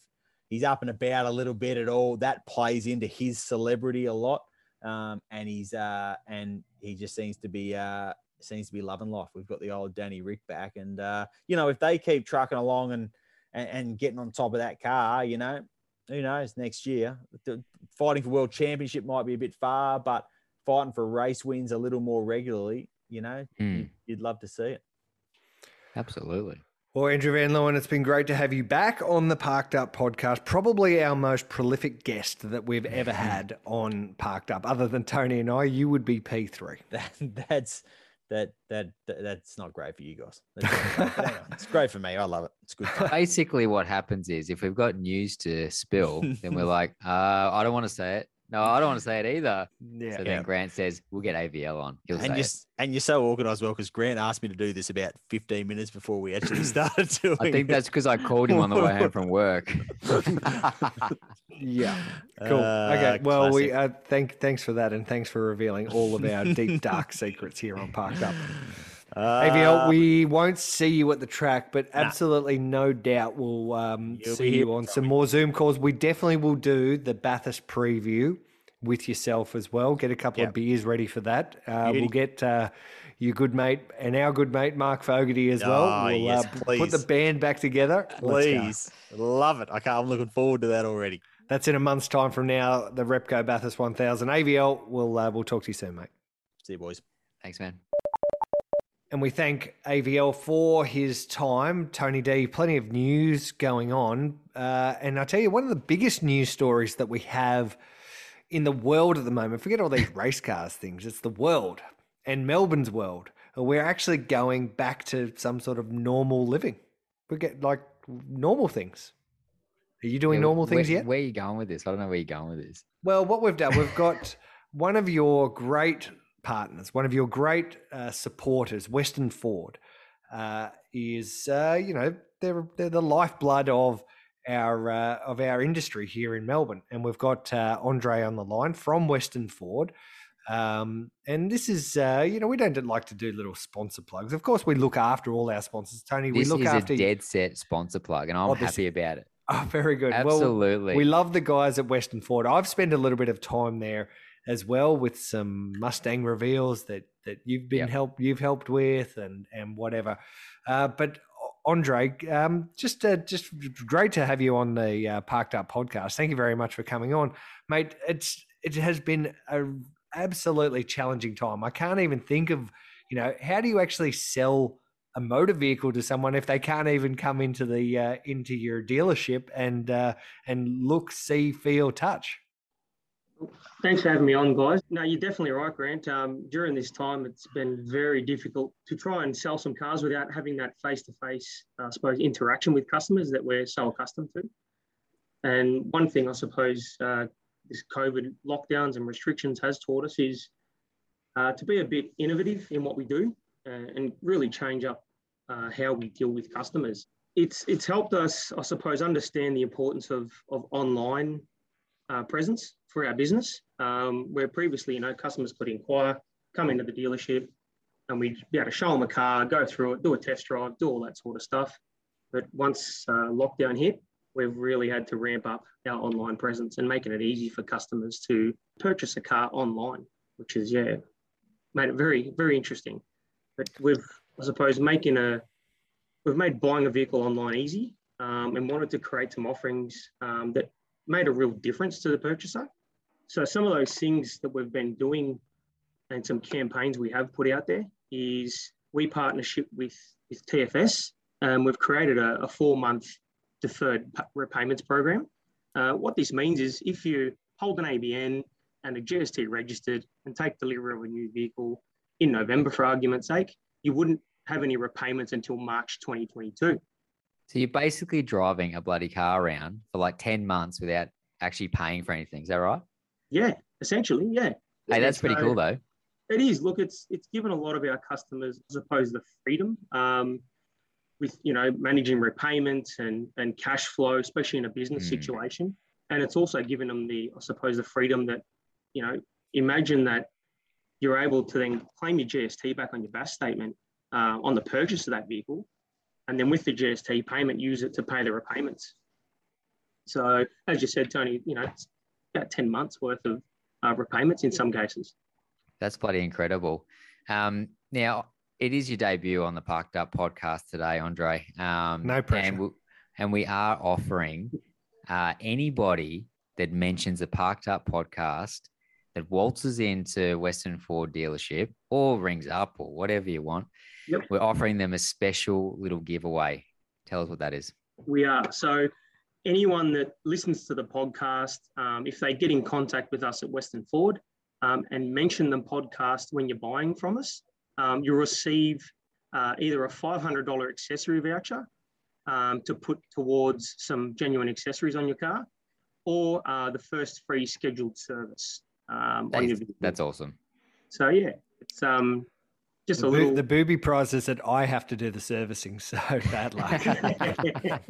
he's up and about a little bit at all that plays into his celebrity a lot, um, and he's uh, and he just seems to be uh, seems to be loving life. We've got the old Danny Ric back, and uh, you know if they keep trucking along and, and and getting on top of that car, you know, who knows next year the, fighting for world championship might be a bit far, but fighting for race wins a little more regularly, you know, Hmm. you'd, you'd love to see it. Absolutely. Well, Andrew Van Leeuwen, it's been great to have you back on the Parked Up podcast. Probably our most prolific guest that we've ever had on Parked Up, other than Tony and I. You would be P3. That that's that that, that that's not great for you guys. That's great, it's great for me. I love it. It's good. Time. Basically, what happens is if we've got news to spill, then we're like, uh, I don't want to say it. No, I don't want to say it either. Yeah. So Yeah. then Grant says, we'll get AVL on. He'll And you're it. and you're so organised well because Grant asked me to do this about 15 minutes before we actually started doing. I think it. that's because I called him on the way home from work. Yeah. Cool. Uh, okay. Well, we uh, thank thanks for that, and thanks for revealing all of our deep dark secrets here on Parked Up. AVL, Uh, we won't see you at the track, but absolutely no doubt we'll um, see you on some more Zoom calls. We definitely will do the Bathurst preview with yourself as well. Get a couple of beers ready for that. Uh, we'll get uh, your good mate and our good mate Mark Fogarty as well. Oh, we'll yes, uh, put the band back together. Please, love it. I can't, I'm looking forward to that already. That's in a month's time from now. The Repco Bathurst 1000 AVL. We'll uh, we'll talk to you soon, mate. See you, boys. Thanks, man. And we thank AVL for his time. Tony D, plenty of news going on. Uh, and I tell you, one of the biggest news stories that we have in the world at the moment, forget all these race cars things, it's the world and Melbourne's world. We're actually going back to some sort of normal living. We get like normal things. Are you doing Yeah, normal things where, yet? Where are you going with this? I don't know where you're going with this. Well, what we've done, we've got one of your great partners, one of your great uh, supporters, Western Ford, uh, is uh, you know they're they're the lifeblood of our uh, of our industry here in Melbourne, and we've got uh, Andre on the line from Western Ford. Um, and this is, uh, you know, we don't like to do little sponsor plugs. Of course, we look after all our sponsors. Tony, we This look is after a dead set sponsor plug, and I'm Oh, happy about it. Oh, very good. Well, Absolutely. we love the guys at Western Ford. I've spent a little bit of time there as well with some Mustang reveals that that you've been Yep. help you've helped with and and whatever. Uh, but Andre, um, just uh, just great to have you on the uh, Parked Up podcast. Thank you very much for coming on, mate. It's it has been a absolutely challenging time. I can't even think of you know how do you actually sell a motor vehicle to someone if they can't even come into the uh, into your dealership and uh, and look, see, feel, touch. Thanks for having me on, guys. No, you're definitely right, Grant. Um, during this time, it's been very difficult to try and sell some cars without having that face-to-face, I suppose, interaction with customers that we're so accustomed to. And one thing I suppose uh, this COVID lockdowns and restrictions has taught us is uh, to be a bit innovative in what we do uh, and really change up uh, how we deal with customers. It's it's helped us, I suppose, understand the importance of of online uh, presence for our business. Um, where previously, you know, customers could inquire, come into the dealership, and we'd be able to show them a car, go through it, do a test drive, do all that sort of stuff. But once uh, lockdown hit, we've really had to ramp up our online presence and making it easy for customers to purchase a car online, which is yeah, made it very very interesting. But we've, I suppose, making a we've made buying a vehicle online easy um, and wanted to create some offerings um, that made a real difference to the purchaser. So some of those things that we've been doing and some campaigns we have put out there is we partnership with, with TFS and we've created a, a four month deferred repayments program. Uh, what this means is if you hold an ABN and a GST registered and take delivery of a new vehicle in November, for argument's sake, you wouldn't have any repayments until March 2022. So you're basically driving a bloody car around for like 10 months without actually paying for anything. Is that right? Yeah, essentially, yeah. Hey, that's pretty So- cool though. It is. Look, it's it's given a lot of our customers, I suppose, the freedom um, with you know managing repayments and and cash flow, especially in a business Mm. situation. And it's also given them the, I suppose, the freedom that you know. Imagine that you're able to then claim your GST back on your BAS statement uh, on the purchase of that vehicle, and then with the GST payment, use it to pay the repayments. So, as you said, Tony, you know, it's about ten months worth of uh, repayments in some cases. That's bloody incredible. Um, now, it is your debut on the Parked Up podcast today, Andre. Um, No pressure. And we, and we are offering uh, anybody that mentions the Parked Up podcast that waltzes into Western Ford dealership or rings up or whatever you want. Yep. We're offering them a special little giveaway. Tell us what that is. We are. So, anyone that listens to the podcast, um, if they get in contact with us at Western Ford um, and mention the podcast when you're buying from us, um, you'll receive uh, either a $500 accessory voucher um, to put towards some genuine accessories on your car or uh, the first free scheduled service um, That on is- your vehicle. that's awesome. So, yeah, it's um, just the, a boo- little. the booby prize is that I have to do the servicing, so bad luck.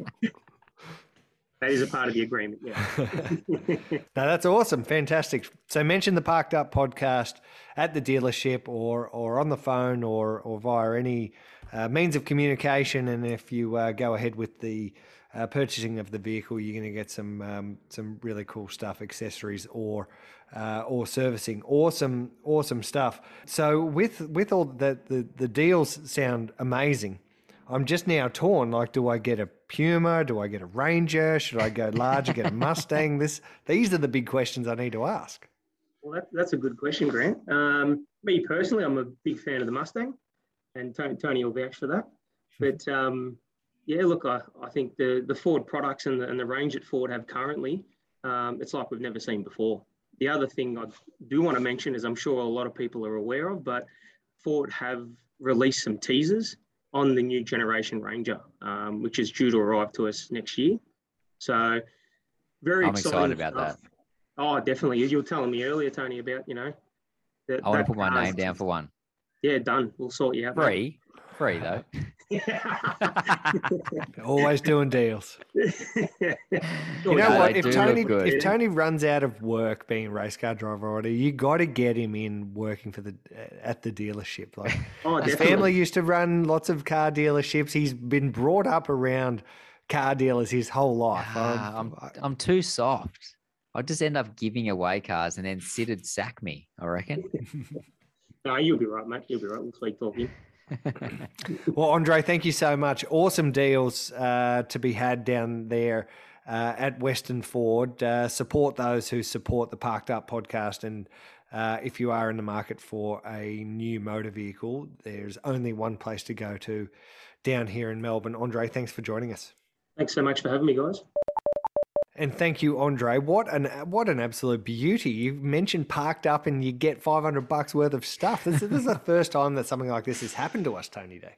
that is a part of the agreement, yeah. no, that's awesome, fantastic. So mention the Parked Up podcast at the dealership or or on the phone or or via any uh, means of communication. And if you uh, go ahead with the uh, purchasing of the vehicle, you're going to get some um, some really cool stuff, accessories or uh, or servicing. Awesome, awesome stuff. So with with all the the, the deals sound amazing. I'm just now torn. Like, do I get a Puma? Do I get a Ranger? Should I go larger, get a Mustang? This, these are the big questions I need to ask. Well, that, that's a good question, Grant. Um, me personally, I'm a big fan of the Mustang, and Tony, Tony will vouch for that. But um, yeah, look, I, I think the, the Ford products and the, and the range that Ford have currently, um, it's like we've never seen before. The other thing I do want to mention is I'm sure a lot of people are aware of, but Ford have released some teasers on the new generation Ranger, um, which is due to arrive to us next year. So very I'm excited about stuff. Oh, definitely. You were telling me earlier, Tony, about you know. That, I want to put my name down for one. Yeah, done. We'll sort you out. mate. Free. Free though. Always doing deals. you You know Yeah, what? If Tony if Tony runs out of work being a race car driver already, you got to get him in working for the at the dealership. Like Oh, his definitely. family used to run lots of car dealerships. He's been brought up around car dealers his whole life. Ah, Um, I'm I'm too soft. I'd just end up giving away cars and then Sid'd sack me. I reckon. No, you'll be right, mate. You'll be right. We'll keep talking. Well, Andre, thank you so much. Awesome deals uh, to be had down there uh, at Western Ford. Uh, support those who support the Parked Up podcast. And uh, if you are in the market for a new motor vehicle, there's only one place to go to down here in Melbourne. Andre, thanks for joining us. Thanks so much for having me, guys. And thank you, Andre. What an what an absolute beauty! You mentioned parked up, and you get five hundred bucks worth of stuff. This, this is the first time that something like this has happened to us, Tony Day.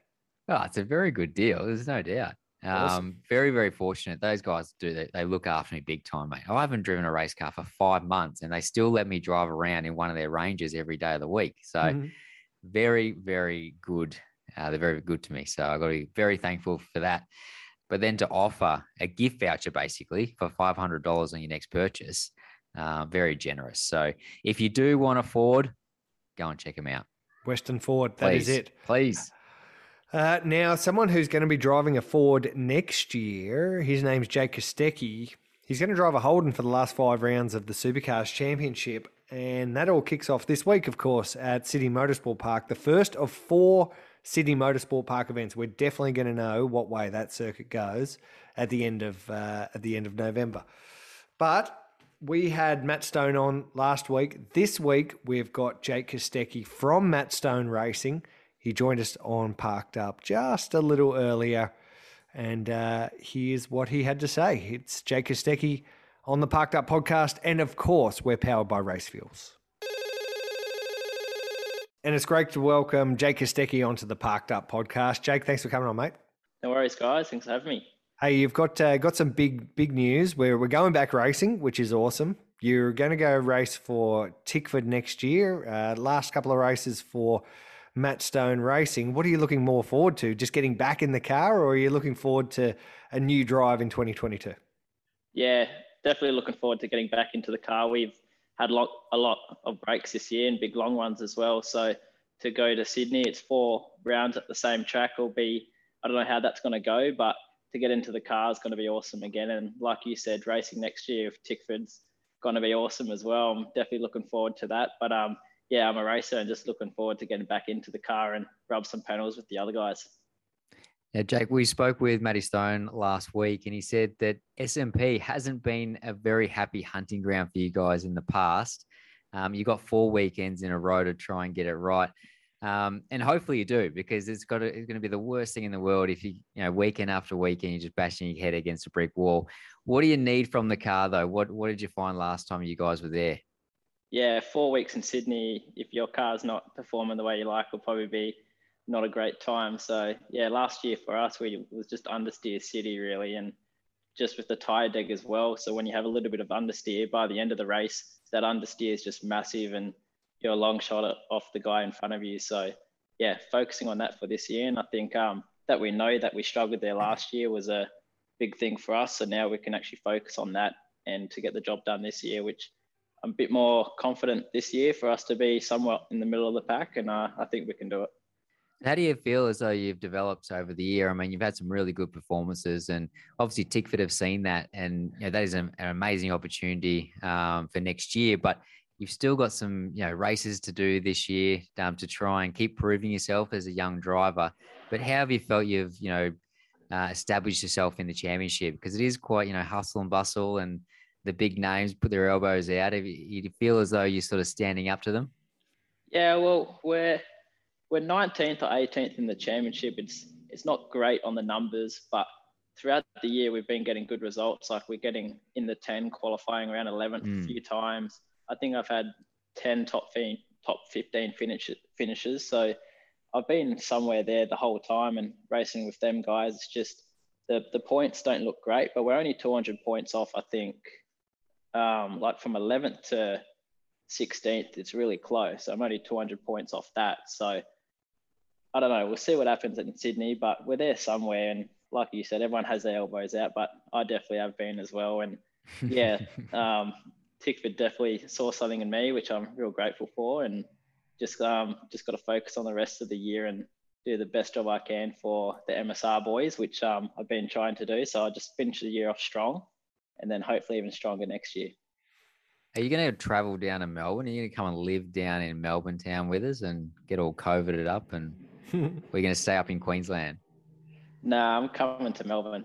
Oh, it's a very good deal. There's no doubt. Um, very, very fortunate. Those guys do. They, they look after me big time, mate. I haven't driven a race car for five months, and they still let me drive around in one of their Rangers every day of the week. So, Mhm. very, very good. Uh, they're very good to me. So I got to be very thankful for that. But then to offer a gift voucher basically for five hundred dollars on your next purchase, uh, very generous. So if you do want a Ford, go and check them out. Western Ford, that is Please. it. Please. Uh, now, someone who's going to be driving a Ford next year, his name's Jake Kostecki. He's going to drive a Holden for the last five rounds of the Supercars Championship. And that all kicks off this week, of course, at Sydney Motorsport Park, the first of four Sydney Motorsport Park events. We're definitely going to know what way that circuit goes at the end of uh, at the end of November. But we had Matt Stone on last week. This week we've got Jake Kostecki from Matt Stone Racing. He joined us on Parked Up just a little earlier, and uh, here's what he had to say. It's Jake Kostecki on the Parked Up podcast. And of course, we're powered by Race Fuels. And it's great to welcome Jake Kostecki onto the Parked Up podcast. Jake, thanks for coming on, mate. No worries, guys. Thanks for having me. Hey, you've got uh, got some big big news. Where we're going back racing, which is awesome. You're going to go race for Tickford next year. Uh, last couple of races for Matt Stone Racing. What are you looking more forward to? Just getting back in the car, or are you looking forward to a new drive in 2022? Yeah, definitely looking forward to getting back into the car. We've had a lot, a lot of breaks this year and big long ones as well. So to go to Sydney, it's four rounds at the same track. Will be I don't know how that's going to go, but to get into the car is going to be awesome again. And like you said, racing next year with Tickford's going to be awesome as well. I'm definitely looking forward to that. But um, yeah, I'm a racer and just looking forward to getting back into the car and rub some panels with the other guys. Yeah, Jake, we spoke with Matty Stone last week and he said that SMP hasn't been a very happy hunting ground for you guys in the past. Um, you got four weekends in a row to try and get it right. Um, and hopefully you do because it's got to, it's going to be the worst thing in the world if you you know weekend after weekend you're just bashing your head against a brick wall. What do you need from the car though? What what did you find last time you guys were there? Yeah, four weeks in Sydney. If your car's not performing the way you like, will probably be not a great time. So yeah, last year for us we was just understeer city really, and just with the tire deck as well. So when you have a little bit of understeer by the end of the race, that understeer is just massive and you're a long shot off the guy in front of you. So yeah, focusing on that for this year. And I think um, that we know that we struggled there last year was a big thing for us. So now we can actually focus on that and to get the job done this year, which I'm a bit more confident this year for us to be somewhat in the middle of the pack. And uh, I think we can do it. How do you feel as though you've developed over the year? I mean, you've had some really good performances, and obviously Tickford have seen that, and you know, that is an, an amazing opportunity um, for next year. But you've still got some you know races to do this year um, to try and keep proving yourself as a young driver. But how have you felt you've you know uh, established yourself in the championship? Because it is quite you know hustle and bustle, and the big names put their elbows out. You, you feel as though you're sort of standing up to them. Yeah, well, we're we're 19th or 18th in the championship. It's it's not great on the numbers, but throughout the year we've been getting good results. Like we're getting in the 10, qualifying around 11th mm. a few times. I think I've had 10 top, top 15 finish, finishes. So I've been somewhere there the whole time and racing with them guys. It's just the, the points don't look great, but we're only 200 points off, I think. Um, like from 11th to 16th, it's really close. I'm only 200 points off that. So I don't know. We'll see what happens in Sydney, but we're there somewhere. And like you said, everyone has their elbows out, but I definitely have been as well. And yeah, um, Tickford definitely saw something in me, which I'm real grateful for, and just um, just got to focus on the rest of the year and do the best job I can for the MSR boys, which um, I've been trying to do. So I just finish the year off strong, and then hopefully even stronger next year. Are you going to travel down to Melbourne? Are you going to come and live down in Melbourne town with us and get all coveted up? And we're going to stay up in Queensland? No, nah, I'm coming to Melbourne.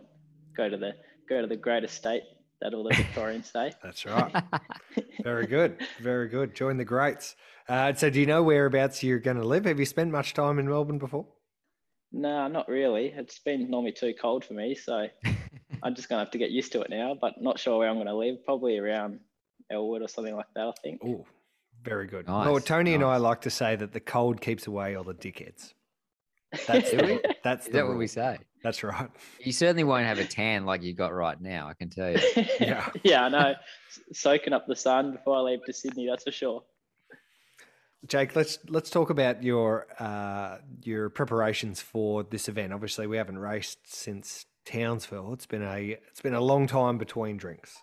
Go to the go to the greatest state that all the Victorians say. That's right. Very good. Very good. Join the greats. Uh, so, do you know whereabouts you're going to live? Have you spent much time in Melbourne before? No, not really. It's been normally too cold for me, so I'm just going to have to get used to it now. But not sure where I'm going to live. Probably around Elwood or something like that. I think. Oh, very good. Nice. Well, Tony nice. and I like to say that the cold keeps away all the dickheads. That's the, that's Is that what we say? That's right. You certainly won't have a tan like you got right now. I can tell you. yeah, yeah, I know. Soaking up the sun before I leave to Sydney, that's for sure. Jake, let's let's talk about your uh, your preparations for this event. Obviously, we haven't raced since Townsville. It's been a it's been a long time between drinks.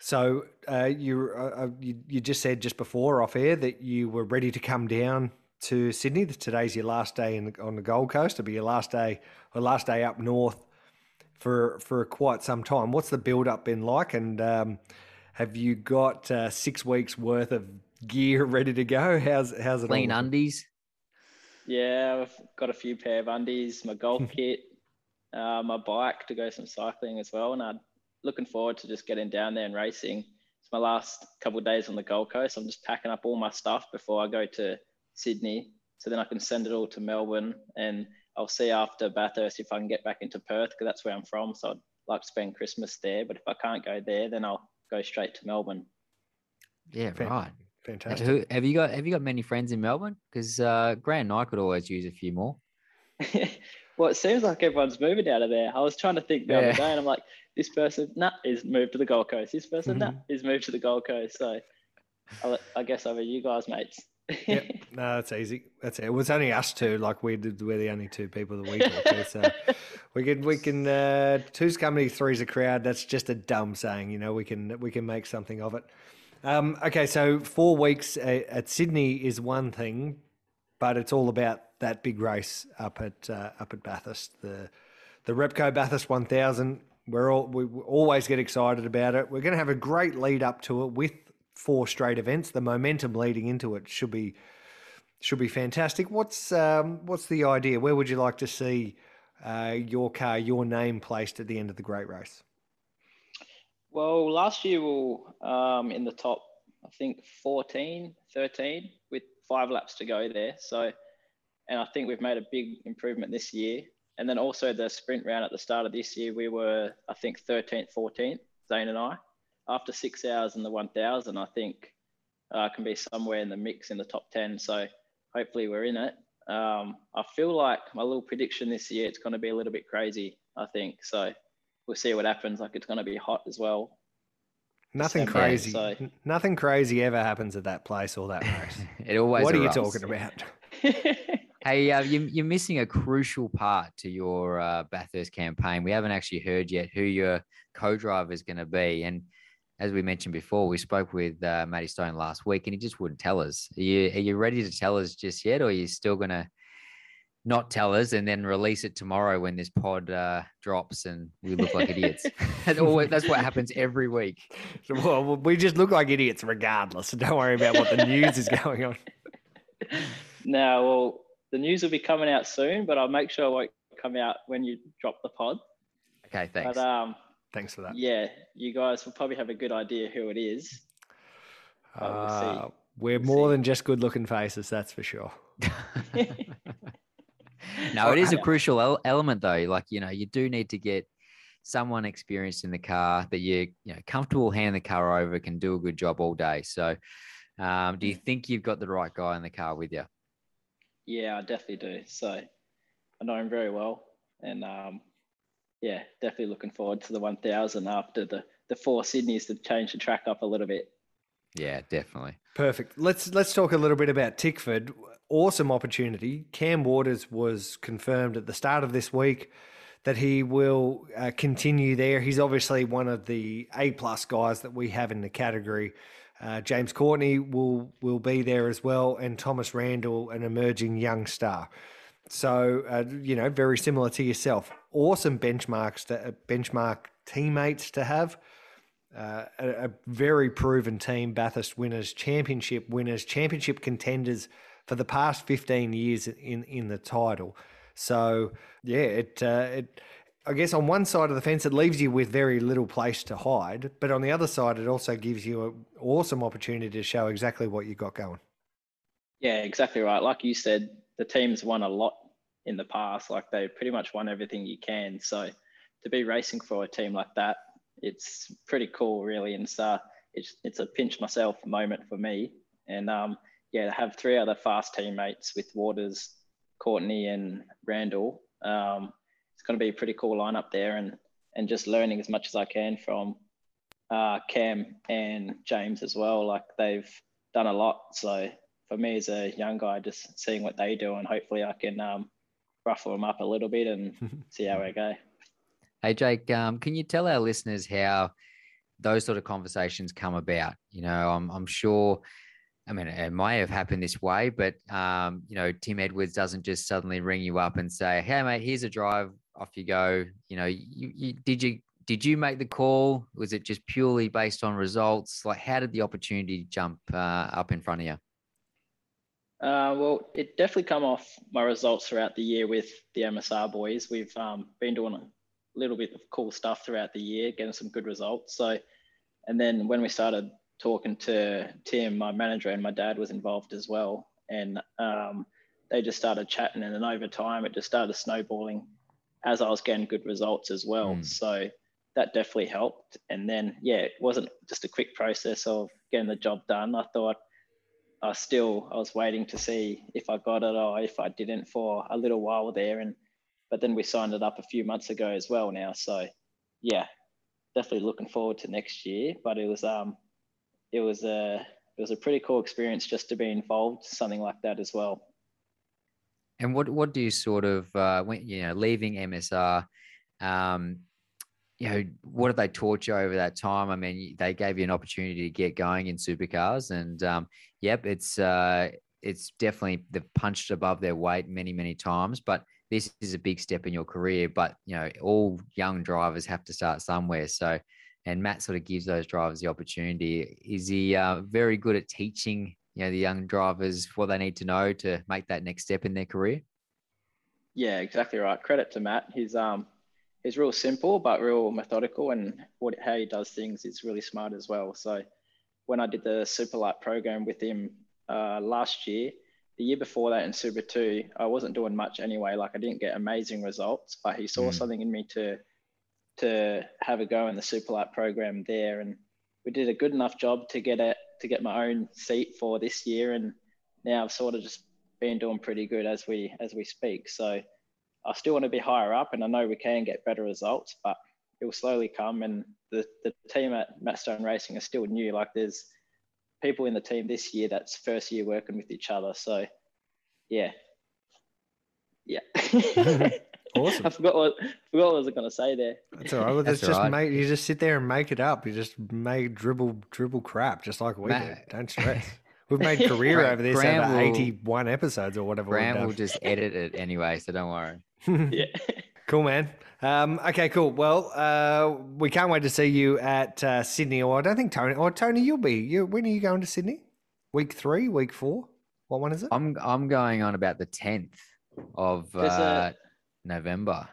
So uh, you, uh, uh you you just said just before off air that you were ready to come down to Sydney. Today's your last day in the, on the Gold Coast. It'll be your last day or last day up north for for quite some time. What's the build up been like? And um, have you got uh, six weeks worth of gear ready to go? How's how's it? Clean undies. Yeah, I've got a few pair of undies, my golf kit, uh, my bike to go some cycling as well, and I'm looking forward to just getting down there and racing. It's my last couple of days on the Gold Coast. I'm just packing up all my stuff before I go to Sydney. So then I can send it all to Melbourne and I'll see after Bathurst if I can get back into Perth because that's where I'm from. So I'd like to spend Christmas there. But if I can't go there, then I'll go straight to Melbourne. Yeah, right. Fantastic. Who, have you got Have you got many friends in Melbourne? Because uh, Grant and I could always use a few more. well, it seems like everyone's moving out of there. I was trying to think the Yeah. other day, and I'm like, this person, nah, is moved to the Gold Coast. This person, nah, Mhm. is moved to the Gold Coast. So, I, I guess over you guys, mates. Yep. No, that's easy. That's it. It was only us two. Like we did, we're the only two people that we talk to. So we can we can uh, two's company, three's a crowd. That's just a dumb saying. You know, we can we can make something of it. Um, okay, so four weeks at, at Sydney is one thing, but it's all about that big race up at uh, up at Bathurst, the the Repco Bathurst 1000. We're all we always get excited about it. We're going to have a great lead up to it with four straight events. The momentum leading into it should be should be fantastic. What's um, what's the idea? Where would you like to see uh, your car, your name placed at the end of the great race? Well, last year we were um, in the top, I think 14, 13 with five laps to go there. So, and I think we've made a big improvement this year. And then also the sprint round at the start of this year, we were, I think, 13th, 14th, Zane and I. After six hours in the 1000, I think uh, can be somewhere in the mix in the top 10. So hopefully we're in it. Um, I feel like my little prediction this year, it's going to be a little bit crazy, I think. So we'll see what happens. Like it's going to be hot as well. Nothing December, crazy. so- Nothing crazy ever happens at that place or that race. It always. what are you talking about? Hey, uh, you, you're missing a crucial part to your uh, Bathurst campaign. We haven't actually heard yet who your co-driver is going to be, and as we mentioned before, we spoke with uh, Matty Stone last week, and he just wouldn't tell us. Are you are you ready to tell us just yet, or are you still going to not tell us and then release it tomorrow when this pod uh, drops and we look like idiots? that's, always, that's what happens every week. well, we just look like idiots regardless. So don't worry about what the news is going on. now, well, the news will be coming out soon, but I'll make sure it won't come out when you drop the pod. Okay, thanks. But um, Thanks for that. yeah, you guys will probably have a good idea who it is. But we'll see. Uh, we're more than just good looking faces, that's for sure. no, it is a crucial element though. Like, you know, you do need to get someone experienced in the car that you, you know, comfortable hand the car over, can do a good job all day. So, um, do you think you've got the right guy in the car with you? Yeah, I definitely do. So I know him very well, and um, yeah, definitely looking forward to the 1000 after the the four Sydneys to change the track up a little bit. Yeah, definitely. Perfect. Let's let's talk a little bit about Tickford. Awesome opportunity. Cam Waters was confirmed at the start of this week that he will uh, continue there. He's obviously one of the A plus guys that we have in the category. Uh, James Courtney will will be there as well, and Thomas Randall, an emerging young star. So uh, you know, very similar to yourself. Awesome benchmarks to benchmark teammates to have. Uh, a, a very proven team, Bathurst winners, championship winners, championship contenders for the past 15 years in, in the title. So, yeah, it, uh, it, I guess on one side of the fence, it leaves you with very little place to hide. But on the other side, it also gives you an awesome opportunity to show exactly what you got going. Yeah, exactly right. Like you said, the team's won a lot in the past. Like they pretty much won everything you can. So to be racing for a team like that, it's pretty cool, really. And it's uh, it's it's a pinch myself moment for me. And um, yeah, to have three other fast teammates with Waters, Courtney, and Randall. Um, it's going to be a pretty cool lineup there, and and just learning as much as I can from uh, Cam and James as well. Like they've done a lot. So for me as a young guy, just seeing what they do, and hopefully I can um, ruffle them up a little bit and see how we go. Hey, Jake, um, can you tell our listeners how those sort of conversations come about? You know, I'm, I'm sure, I mean, it may have happened this way, but, um, you know, Tim Edwards doesn't just suddenly ring you up and say, hey, mate, here's a drive, off you go. You know, you, you, did you did you make the call? Was it just purely based on results? Like, how did the opportunity jump uh, up in front of you? Uh, well, it definitely come off my results throughout the year with the MSR boys. We've um, been doing a little bit of cool stuff throughout the year, getting some good results. So, and then when we started talking to Tim, my manager, and my dad was involved as well, and um, they just started chatting, and then over time, it just started snowballing as I was getting good results as well. Mm. So that definitely helped. And then, yeah, it wasn't just a quick process of getting the job done. I thought I still, I was waiting to see if I got it or if I didn't for a little while there. And, but then we signed it up a few months ago as well now. So yeah, definitely looking forward to next year, but it was, um, it was a, it was a pretty cool experience just to be involved something like that as well. And what what do you sort of uh, when you know leaving MSR? Um, you know, what have they taught you over that time? I mean, they gave you an opportunity to get going in supercars, and um, yep, it's uh, it's definitely they've punched above their weight many many times, but this is a big step in your career. But you know, all young drivers have to start somewhere. So, and Matt sort of gives those drivers the opportunity. Is he uh, very good at teaching you know the young drivers what they need to know to make that next step in their career? Yeah, exactly right. Credit to Matt. He's um he's real simple but real methodical, and what how he does things is really smart as well. So when I did the Superlite program with him uh, last year, the year before that in Super Two, I wasn't doing much anyway. Like I didn't get amazing results, but he saw mm. something in me to to have a go in the Superlite program there, and we did a good enough job to get it to get my own seat for this year, and now I've sort of just been doing pretty good as we as we speak. So I still want to be higher up, and I know we can get better results, but it will slowly come. And the, the team at Matt Stone Racing are still new. Like there's people in the team this year that's first year working with each other. So yeah, yeah. awesome. I forgot what forgot what I was going to say there. That's all right. Well, that's just right. make you just sit there and make it up. You just make dribble dribble crap, just like we Matt. do. Don't stress. We've made career over this Graham over will, 81 episodes or whatever. Graham will just edit it anyway, so don't worry. yeah. Cool, man. Um, okay, cool. Well, uh, we can't wait to see you at uh, Sydney. Or I don't think Tony. Or Tony, you'll be. You, when are you going to Sydney? Week three, week four. What one is it? I'm I'm going on about the tenth of uh, a, November.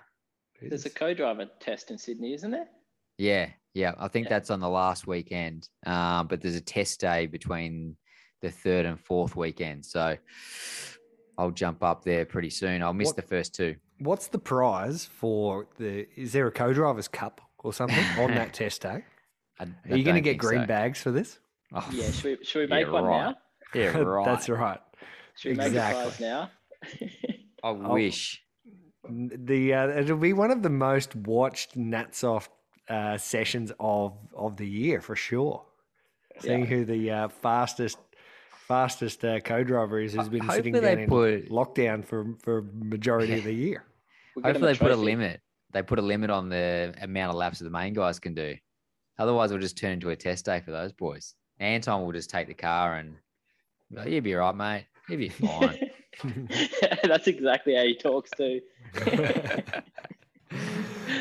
There's a co-driver test in Sydney, isn't there? Yeah, yeah. I think yeah. that's on the last weekend. Um, but there's a test day between the third and fourth weekend. So I'll jump up there pretty soon. I'll miss what, the first two. What's the prize for the? Is there a co-drivers cup or something on that test day? I, Are you going to get green so. bags for this? Oh, yeah, should we, should we make yeah, one right. now? Yeah, right. That's right. Should we exactly. make a prize now? I wish. The uh, it'll be one of the most watched Natsoft uh, sessions of of the year for sure. Seeing yeah. who the uh, fastest fastest uh, co-driver is who's been sitting down in put, lockdown for for majority yeah. of the year. Hopefully they put a limit. They put a limit on the amount of laps that the main guys can do. Otherwise, it'll just turn into a test day for those boys. Anton will just take the car and like, you'll be right, mate. You'll be fine. That's exactly how he talks too.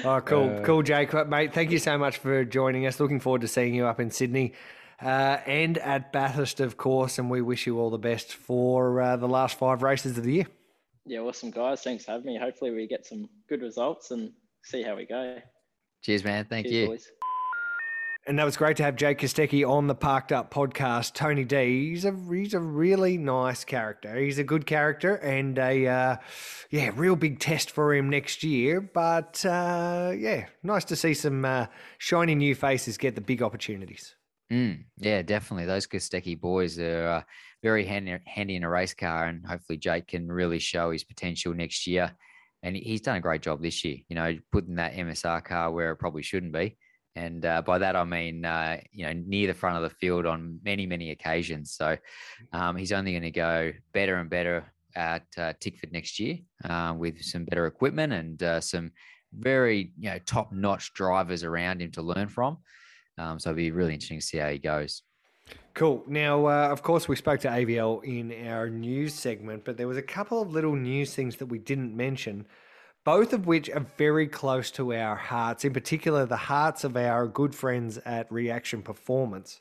oh, cool, uh, cool, Jake, mate. Thank you so much for joining us. Looking forward to seeing you up in Sydney uh, and at Bathurst, of course. And we wish you all the best for uh, the last five races of the year. Yeah, awesome, guys. Thanks for having me. Hopefully, we get some good results and see how we go. Cheers, man. Thank Cheers, you. Boys. And that was great to have Jake Kostecki on the Parked Up podcast. Tony D, he's a he's a really nice character. He's a good character and a uh, yeah, real big test for him next year. But uh, yeah, nice to see some uh, shiny new faces get the big opportunities. Mm, yeah, definitely. Those Kostecki boys are uh, very handy, handy in a race car, and hopefully Jake can really show his potential next year. And he's done a great job this year. You know, putting that MSR car where it probably shouldn't be and uh, by that I mean uh, you know near the front of the field on many many occasions. So um, he's only going to go better and better at uh, Tickford next year uh, with some better equipment and uh, some very you know top notch drivers around him to learn from. Um, so it'll be really interesting to see how he goes. Cool. Now, uh, of course, we spoke to AVL in our news segment, but there was a couple of little news things that we didn't mention both of which are very close to our hearts, in particular, the hearts of our good friends at Reaction Performance.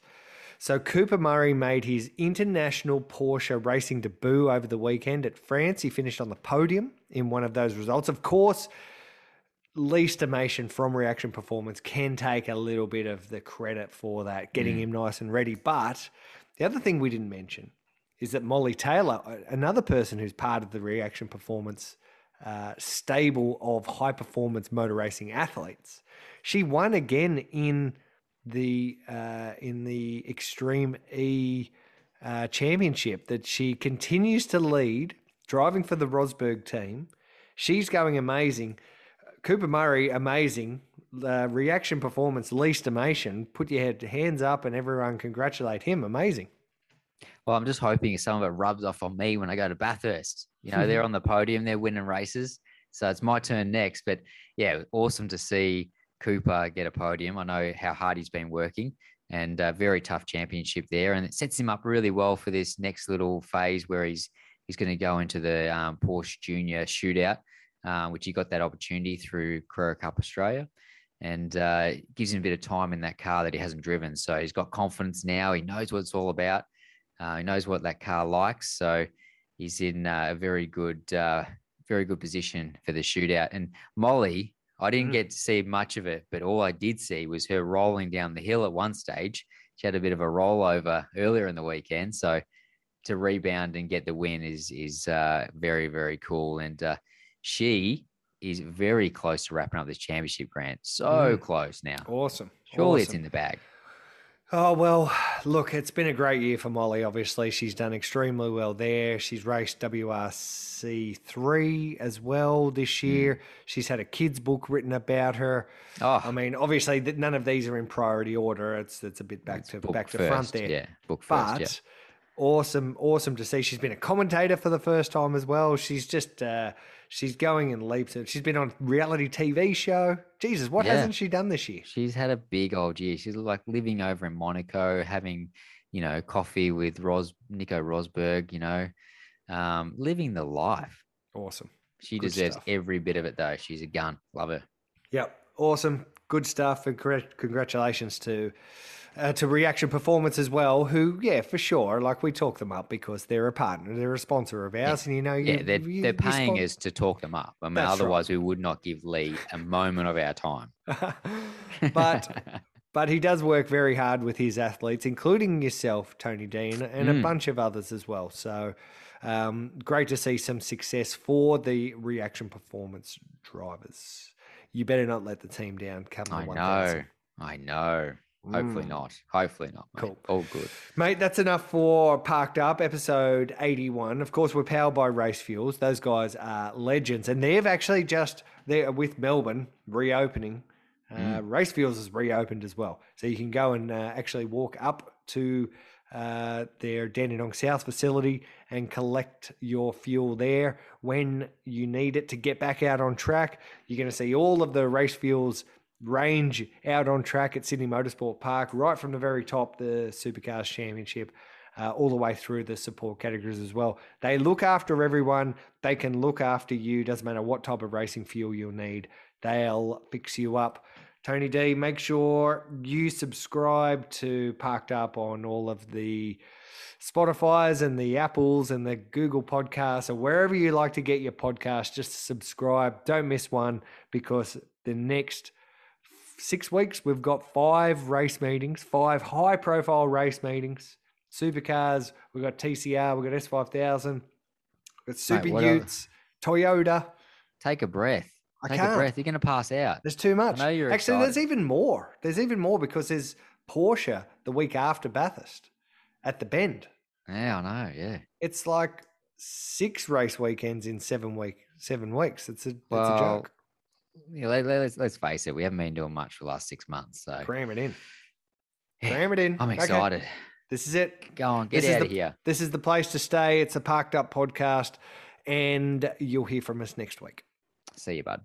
So, Cooper Murray made his international Porsche racing debut over the weekend at France. He finished on the podium in one of those results. Of course, Lee Stamation from Reaction Performance can take a little bit of the credit for that, getting mm. him nice and ready. But the other thing we didn't mention is that Molly Taylor, another person who's part of the Reaction Performance uh, stable of high performance motor racing athletes. She won again in the uh, in the Extreme E uh, Championship that she continues to lead, driving for the Rosberg team. She's going amazing. Cooper Murray, amazing. Uh, reaction performance, least emotion. Put your head, hands up and everyone congratulate him. Amazing. Well, I'm just hoping some of it rubs off on me when I go to Bathurst. You know, they're on the podium, they're winning races. So it's my turn next. But yeah, awesome to see Cooper get a podium. I know how hard he's been working and a very tough championship there. And it sets him up really well for this next little phase where he's he's going to go into the um, Porsche Junior Shootout, uh, which he got that opportunity through Carrera Cup Australia. And uh, gives him a bit of time in that car that he hasn't driven. So he's got confidence now. He knows what it's all about. Uh, he knows what that car likes. So he's in uh, a very good, uh, very good position for the shootout. And Molly, I didn't Mm. get to see much of it, but all I did see was her rolling down the hill at one stage. She had a bit of a rollover earlier in the weekend, so to rebound and get the win is is uh, very very cool. And uh, she is very close to wrapping up this championship, Grant. So Mm. close now. Awesome. Surely it's in the bag. Oh, well, look, it's been a great year for Molly, obviously. She's done extremely well there. She's raced WRC3 as well this year. She's had a kids' book written about her. Oh, I mean, obviously, none of these are in priority order. It's it's a bit back to back to front there. Yeah, book But first. Yeah. awesome, awesome to see. She's been a commentator for the first time as well. She's just uh, she's going in leaps. She's been on reality TV show. Jesus, what Yeah. hasn't she done this year? She's had a big old year. She's like living over in Monaco, having, you know, coffee with Ros Nico Rosberg, you know, um, living the life. Awesome. She Good deserves stuff. every bit of it though. She's a gun. Love her. Yep, awesome, good stuff, and congr- congratulations to uh, to Reaction Performance as well. Who, yeah, for sure, like we talk them up because they're a partner, they're a sponsor of ours, and you know, you, yeah, they're, you- they're paying us to talk them up. I mean, That's right. otherwise we would not give Lee a moment of our time. but but he does work very hard with his athletes, including yourself, Tony Dean, and a Mm. bunch of others as well. So um, great to see some success for the reaction performance drivers. You better not let the team down. Come the I 1000. know. I know. Hopefully Mm. not. Hopefully not. Mate. Cool. All good. Mate, that's enough for Parked Up, episode 81. Of course, we're powered by Race Fuels. Those guys are legends. And they've actually just, they're with Melbourne reopening. Uh, Race Fuels has reopened as well. So you can go and uh, actually walk up to uh, their Dandenong South facility and collect your fuel there when you need it to get back out on track. You're going to see all of the Race Fuels range out on track at Sydney Motorsport Park, right from the very top, the Supercars Championship, uh, all the way through the support categories as well. They look after everyone. They can look after you. Doesn't matter what type of racing fuel you'll need. They'll fix you up. Tony D, make sure you subscribe to Parked Up on all of the Spotify's and the Apples and the Google Podcasts or wherever you like to get your podcast. Just subscribe. Don't miss one because the next six weeks we've got five race meetings, five high profile race meetings. Supercars, we've got TCR, we've got S5000, we've got Super other- Utes, Toyota. Take a breath. I Take can't. a breath. You're going to pass out. There's too much. I know you're Actually, there's even more. There's even more because there's Porsche the week after Bathurst at the Bend. Yeah, I know. Yeah. It's like six race weekends in seven week seven weeks. It's a it's a Well, joke. Yeah, let, us let's face it. We haven't been doing much for the last six months. So Cram it in. Yeah, Cram it in. I'm Okay. excited. This is it. Go on, get This is out the- of here. This is the place to stay. It's a parked up podcast, and you'll hear from us next week. See you, bud.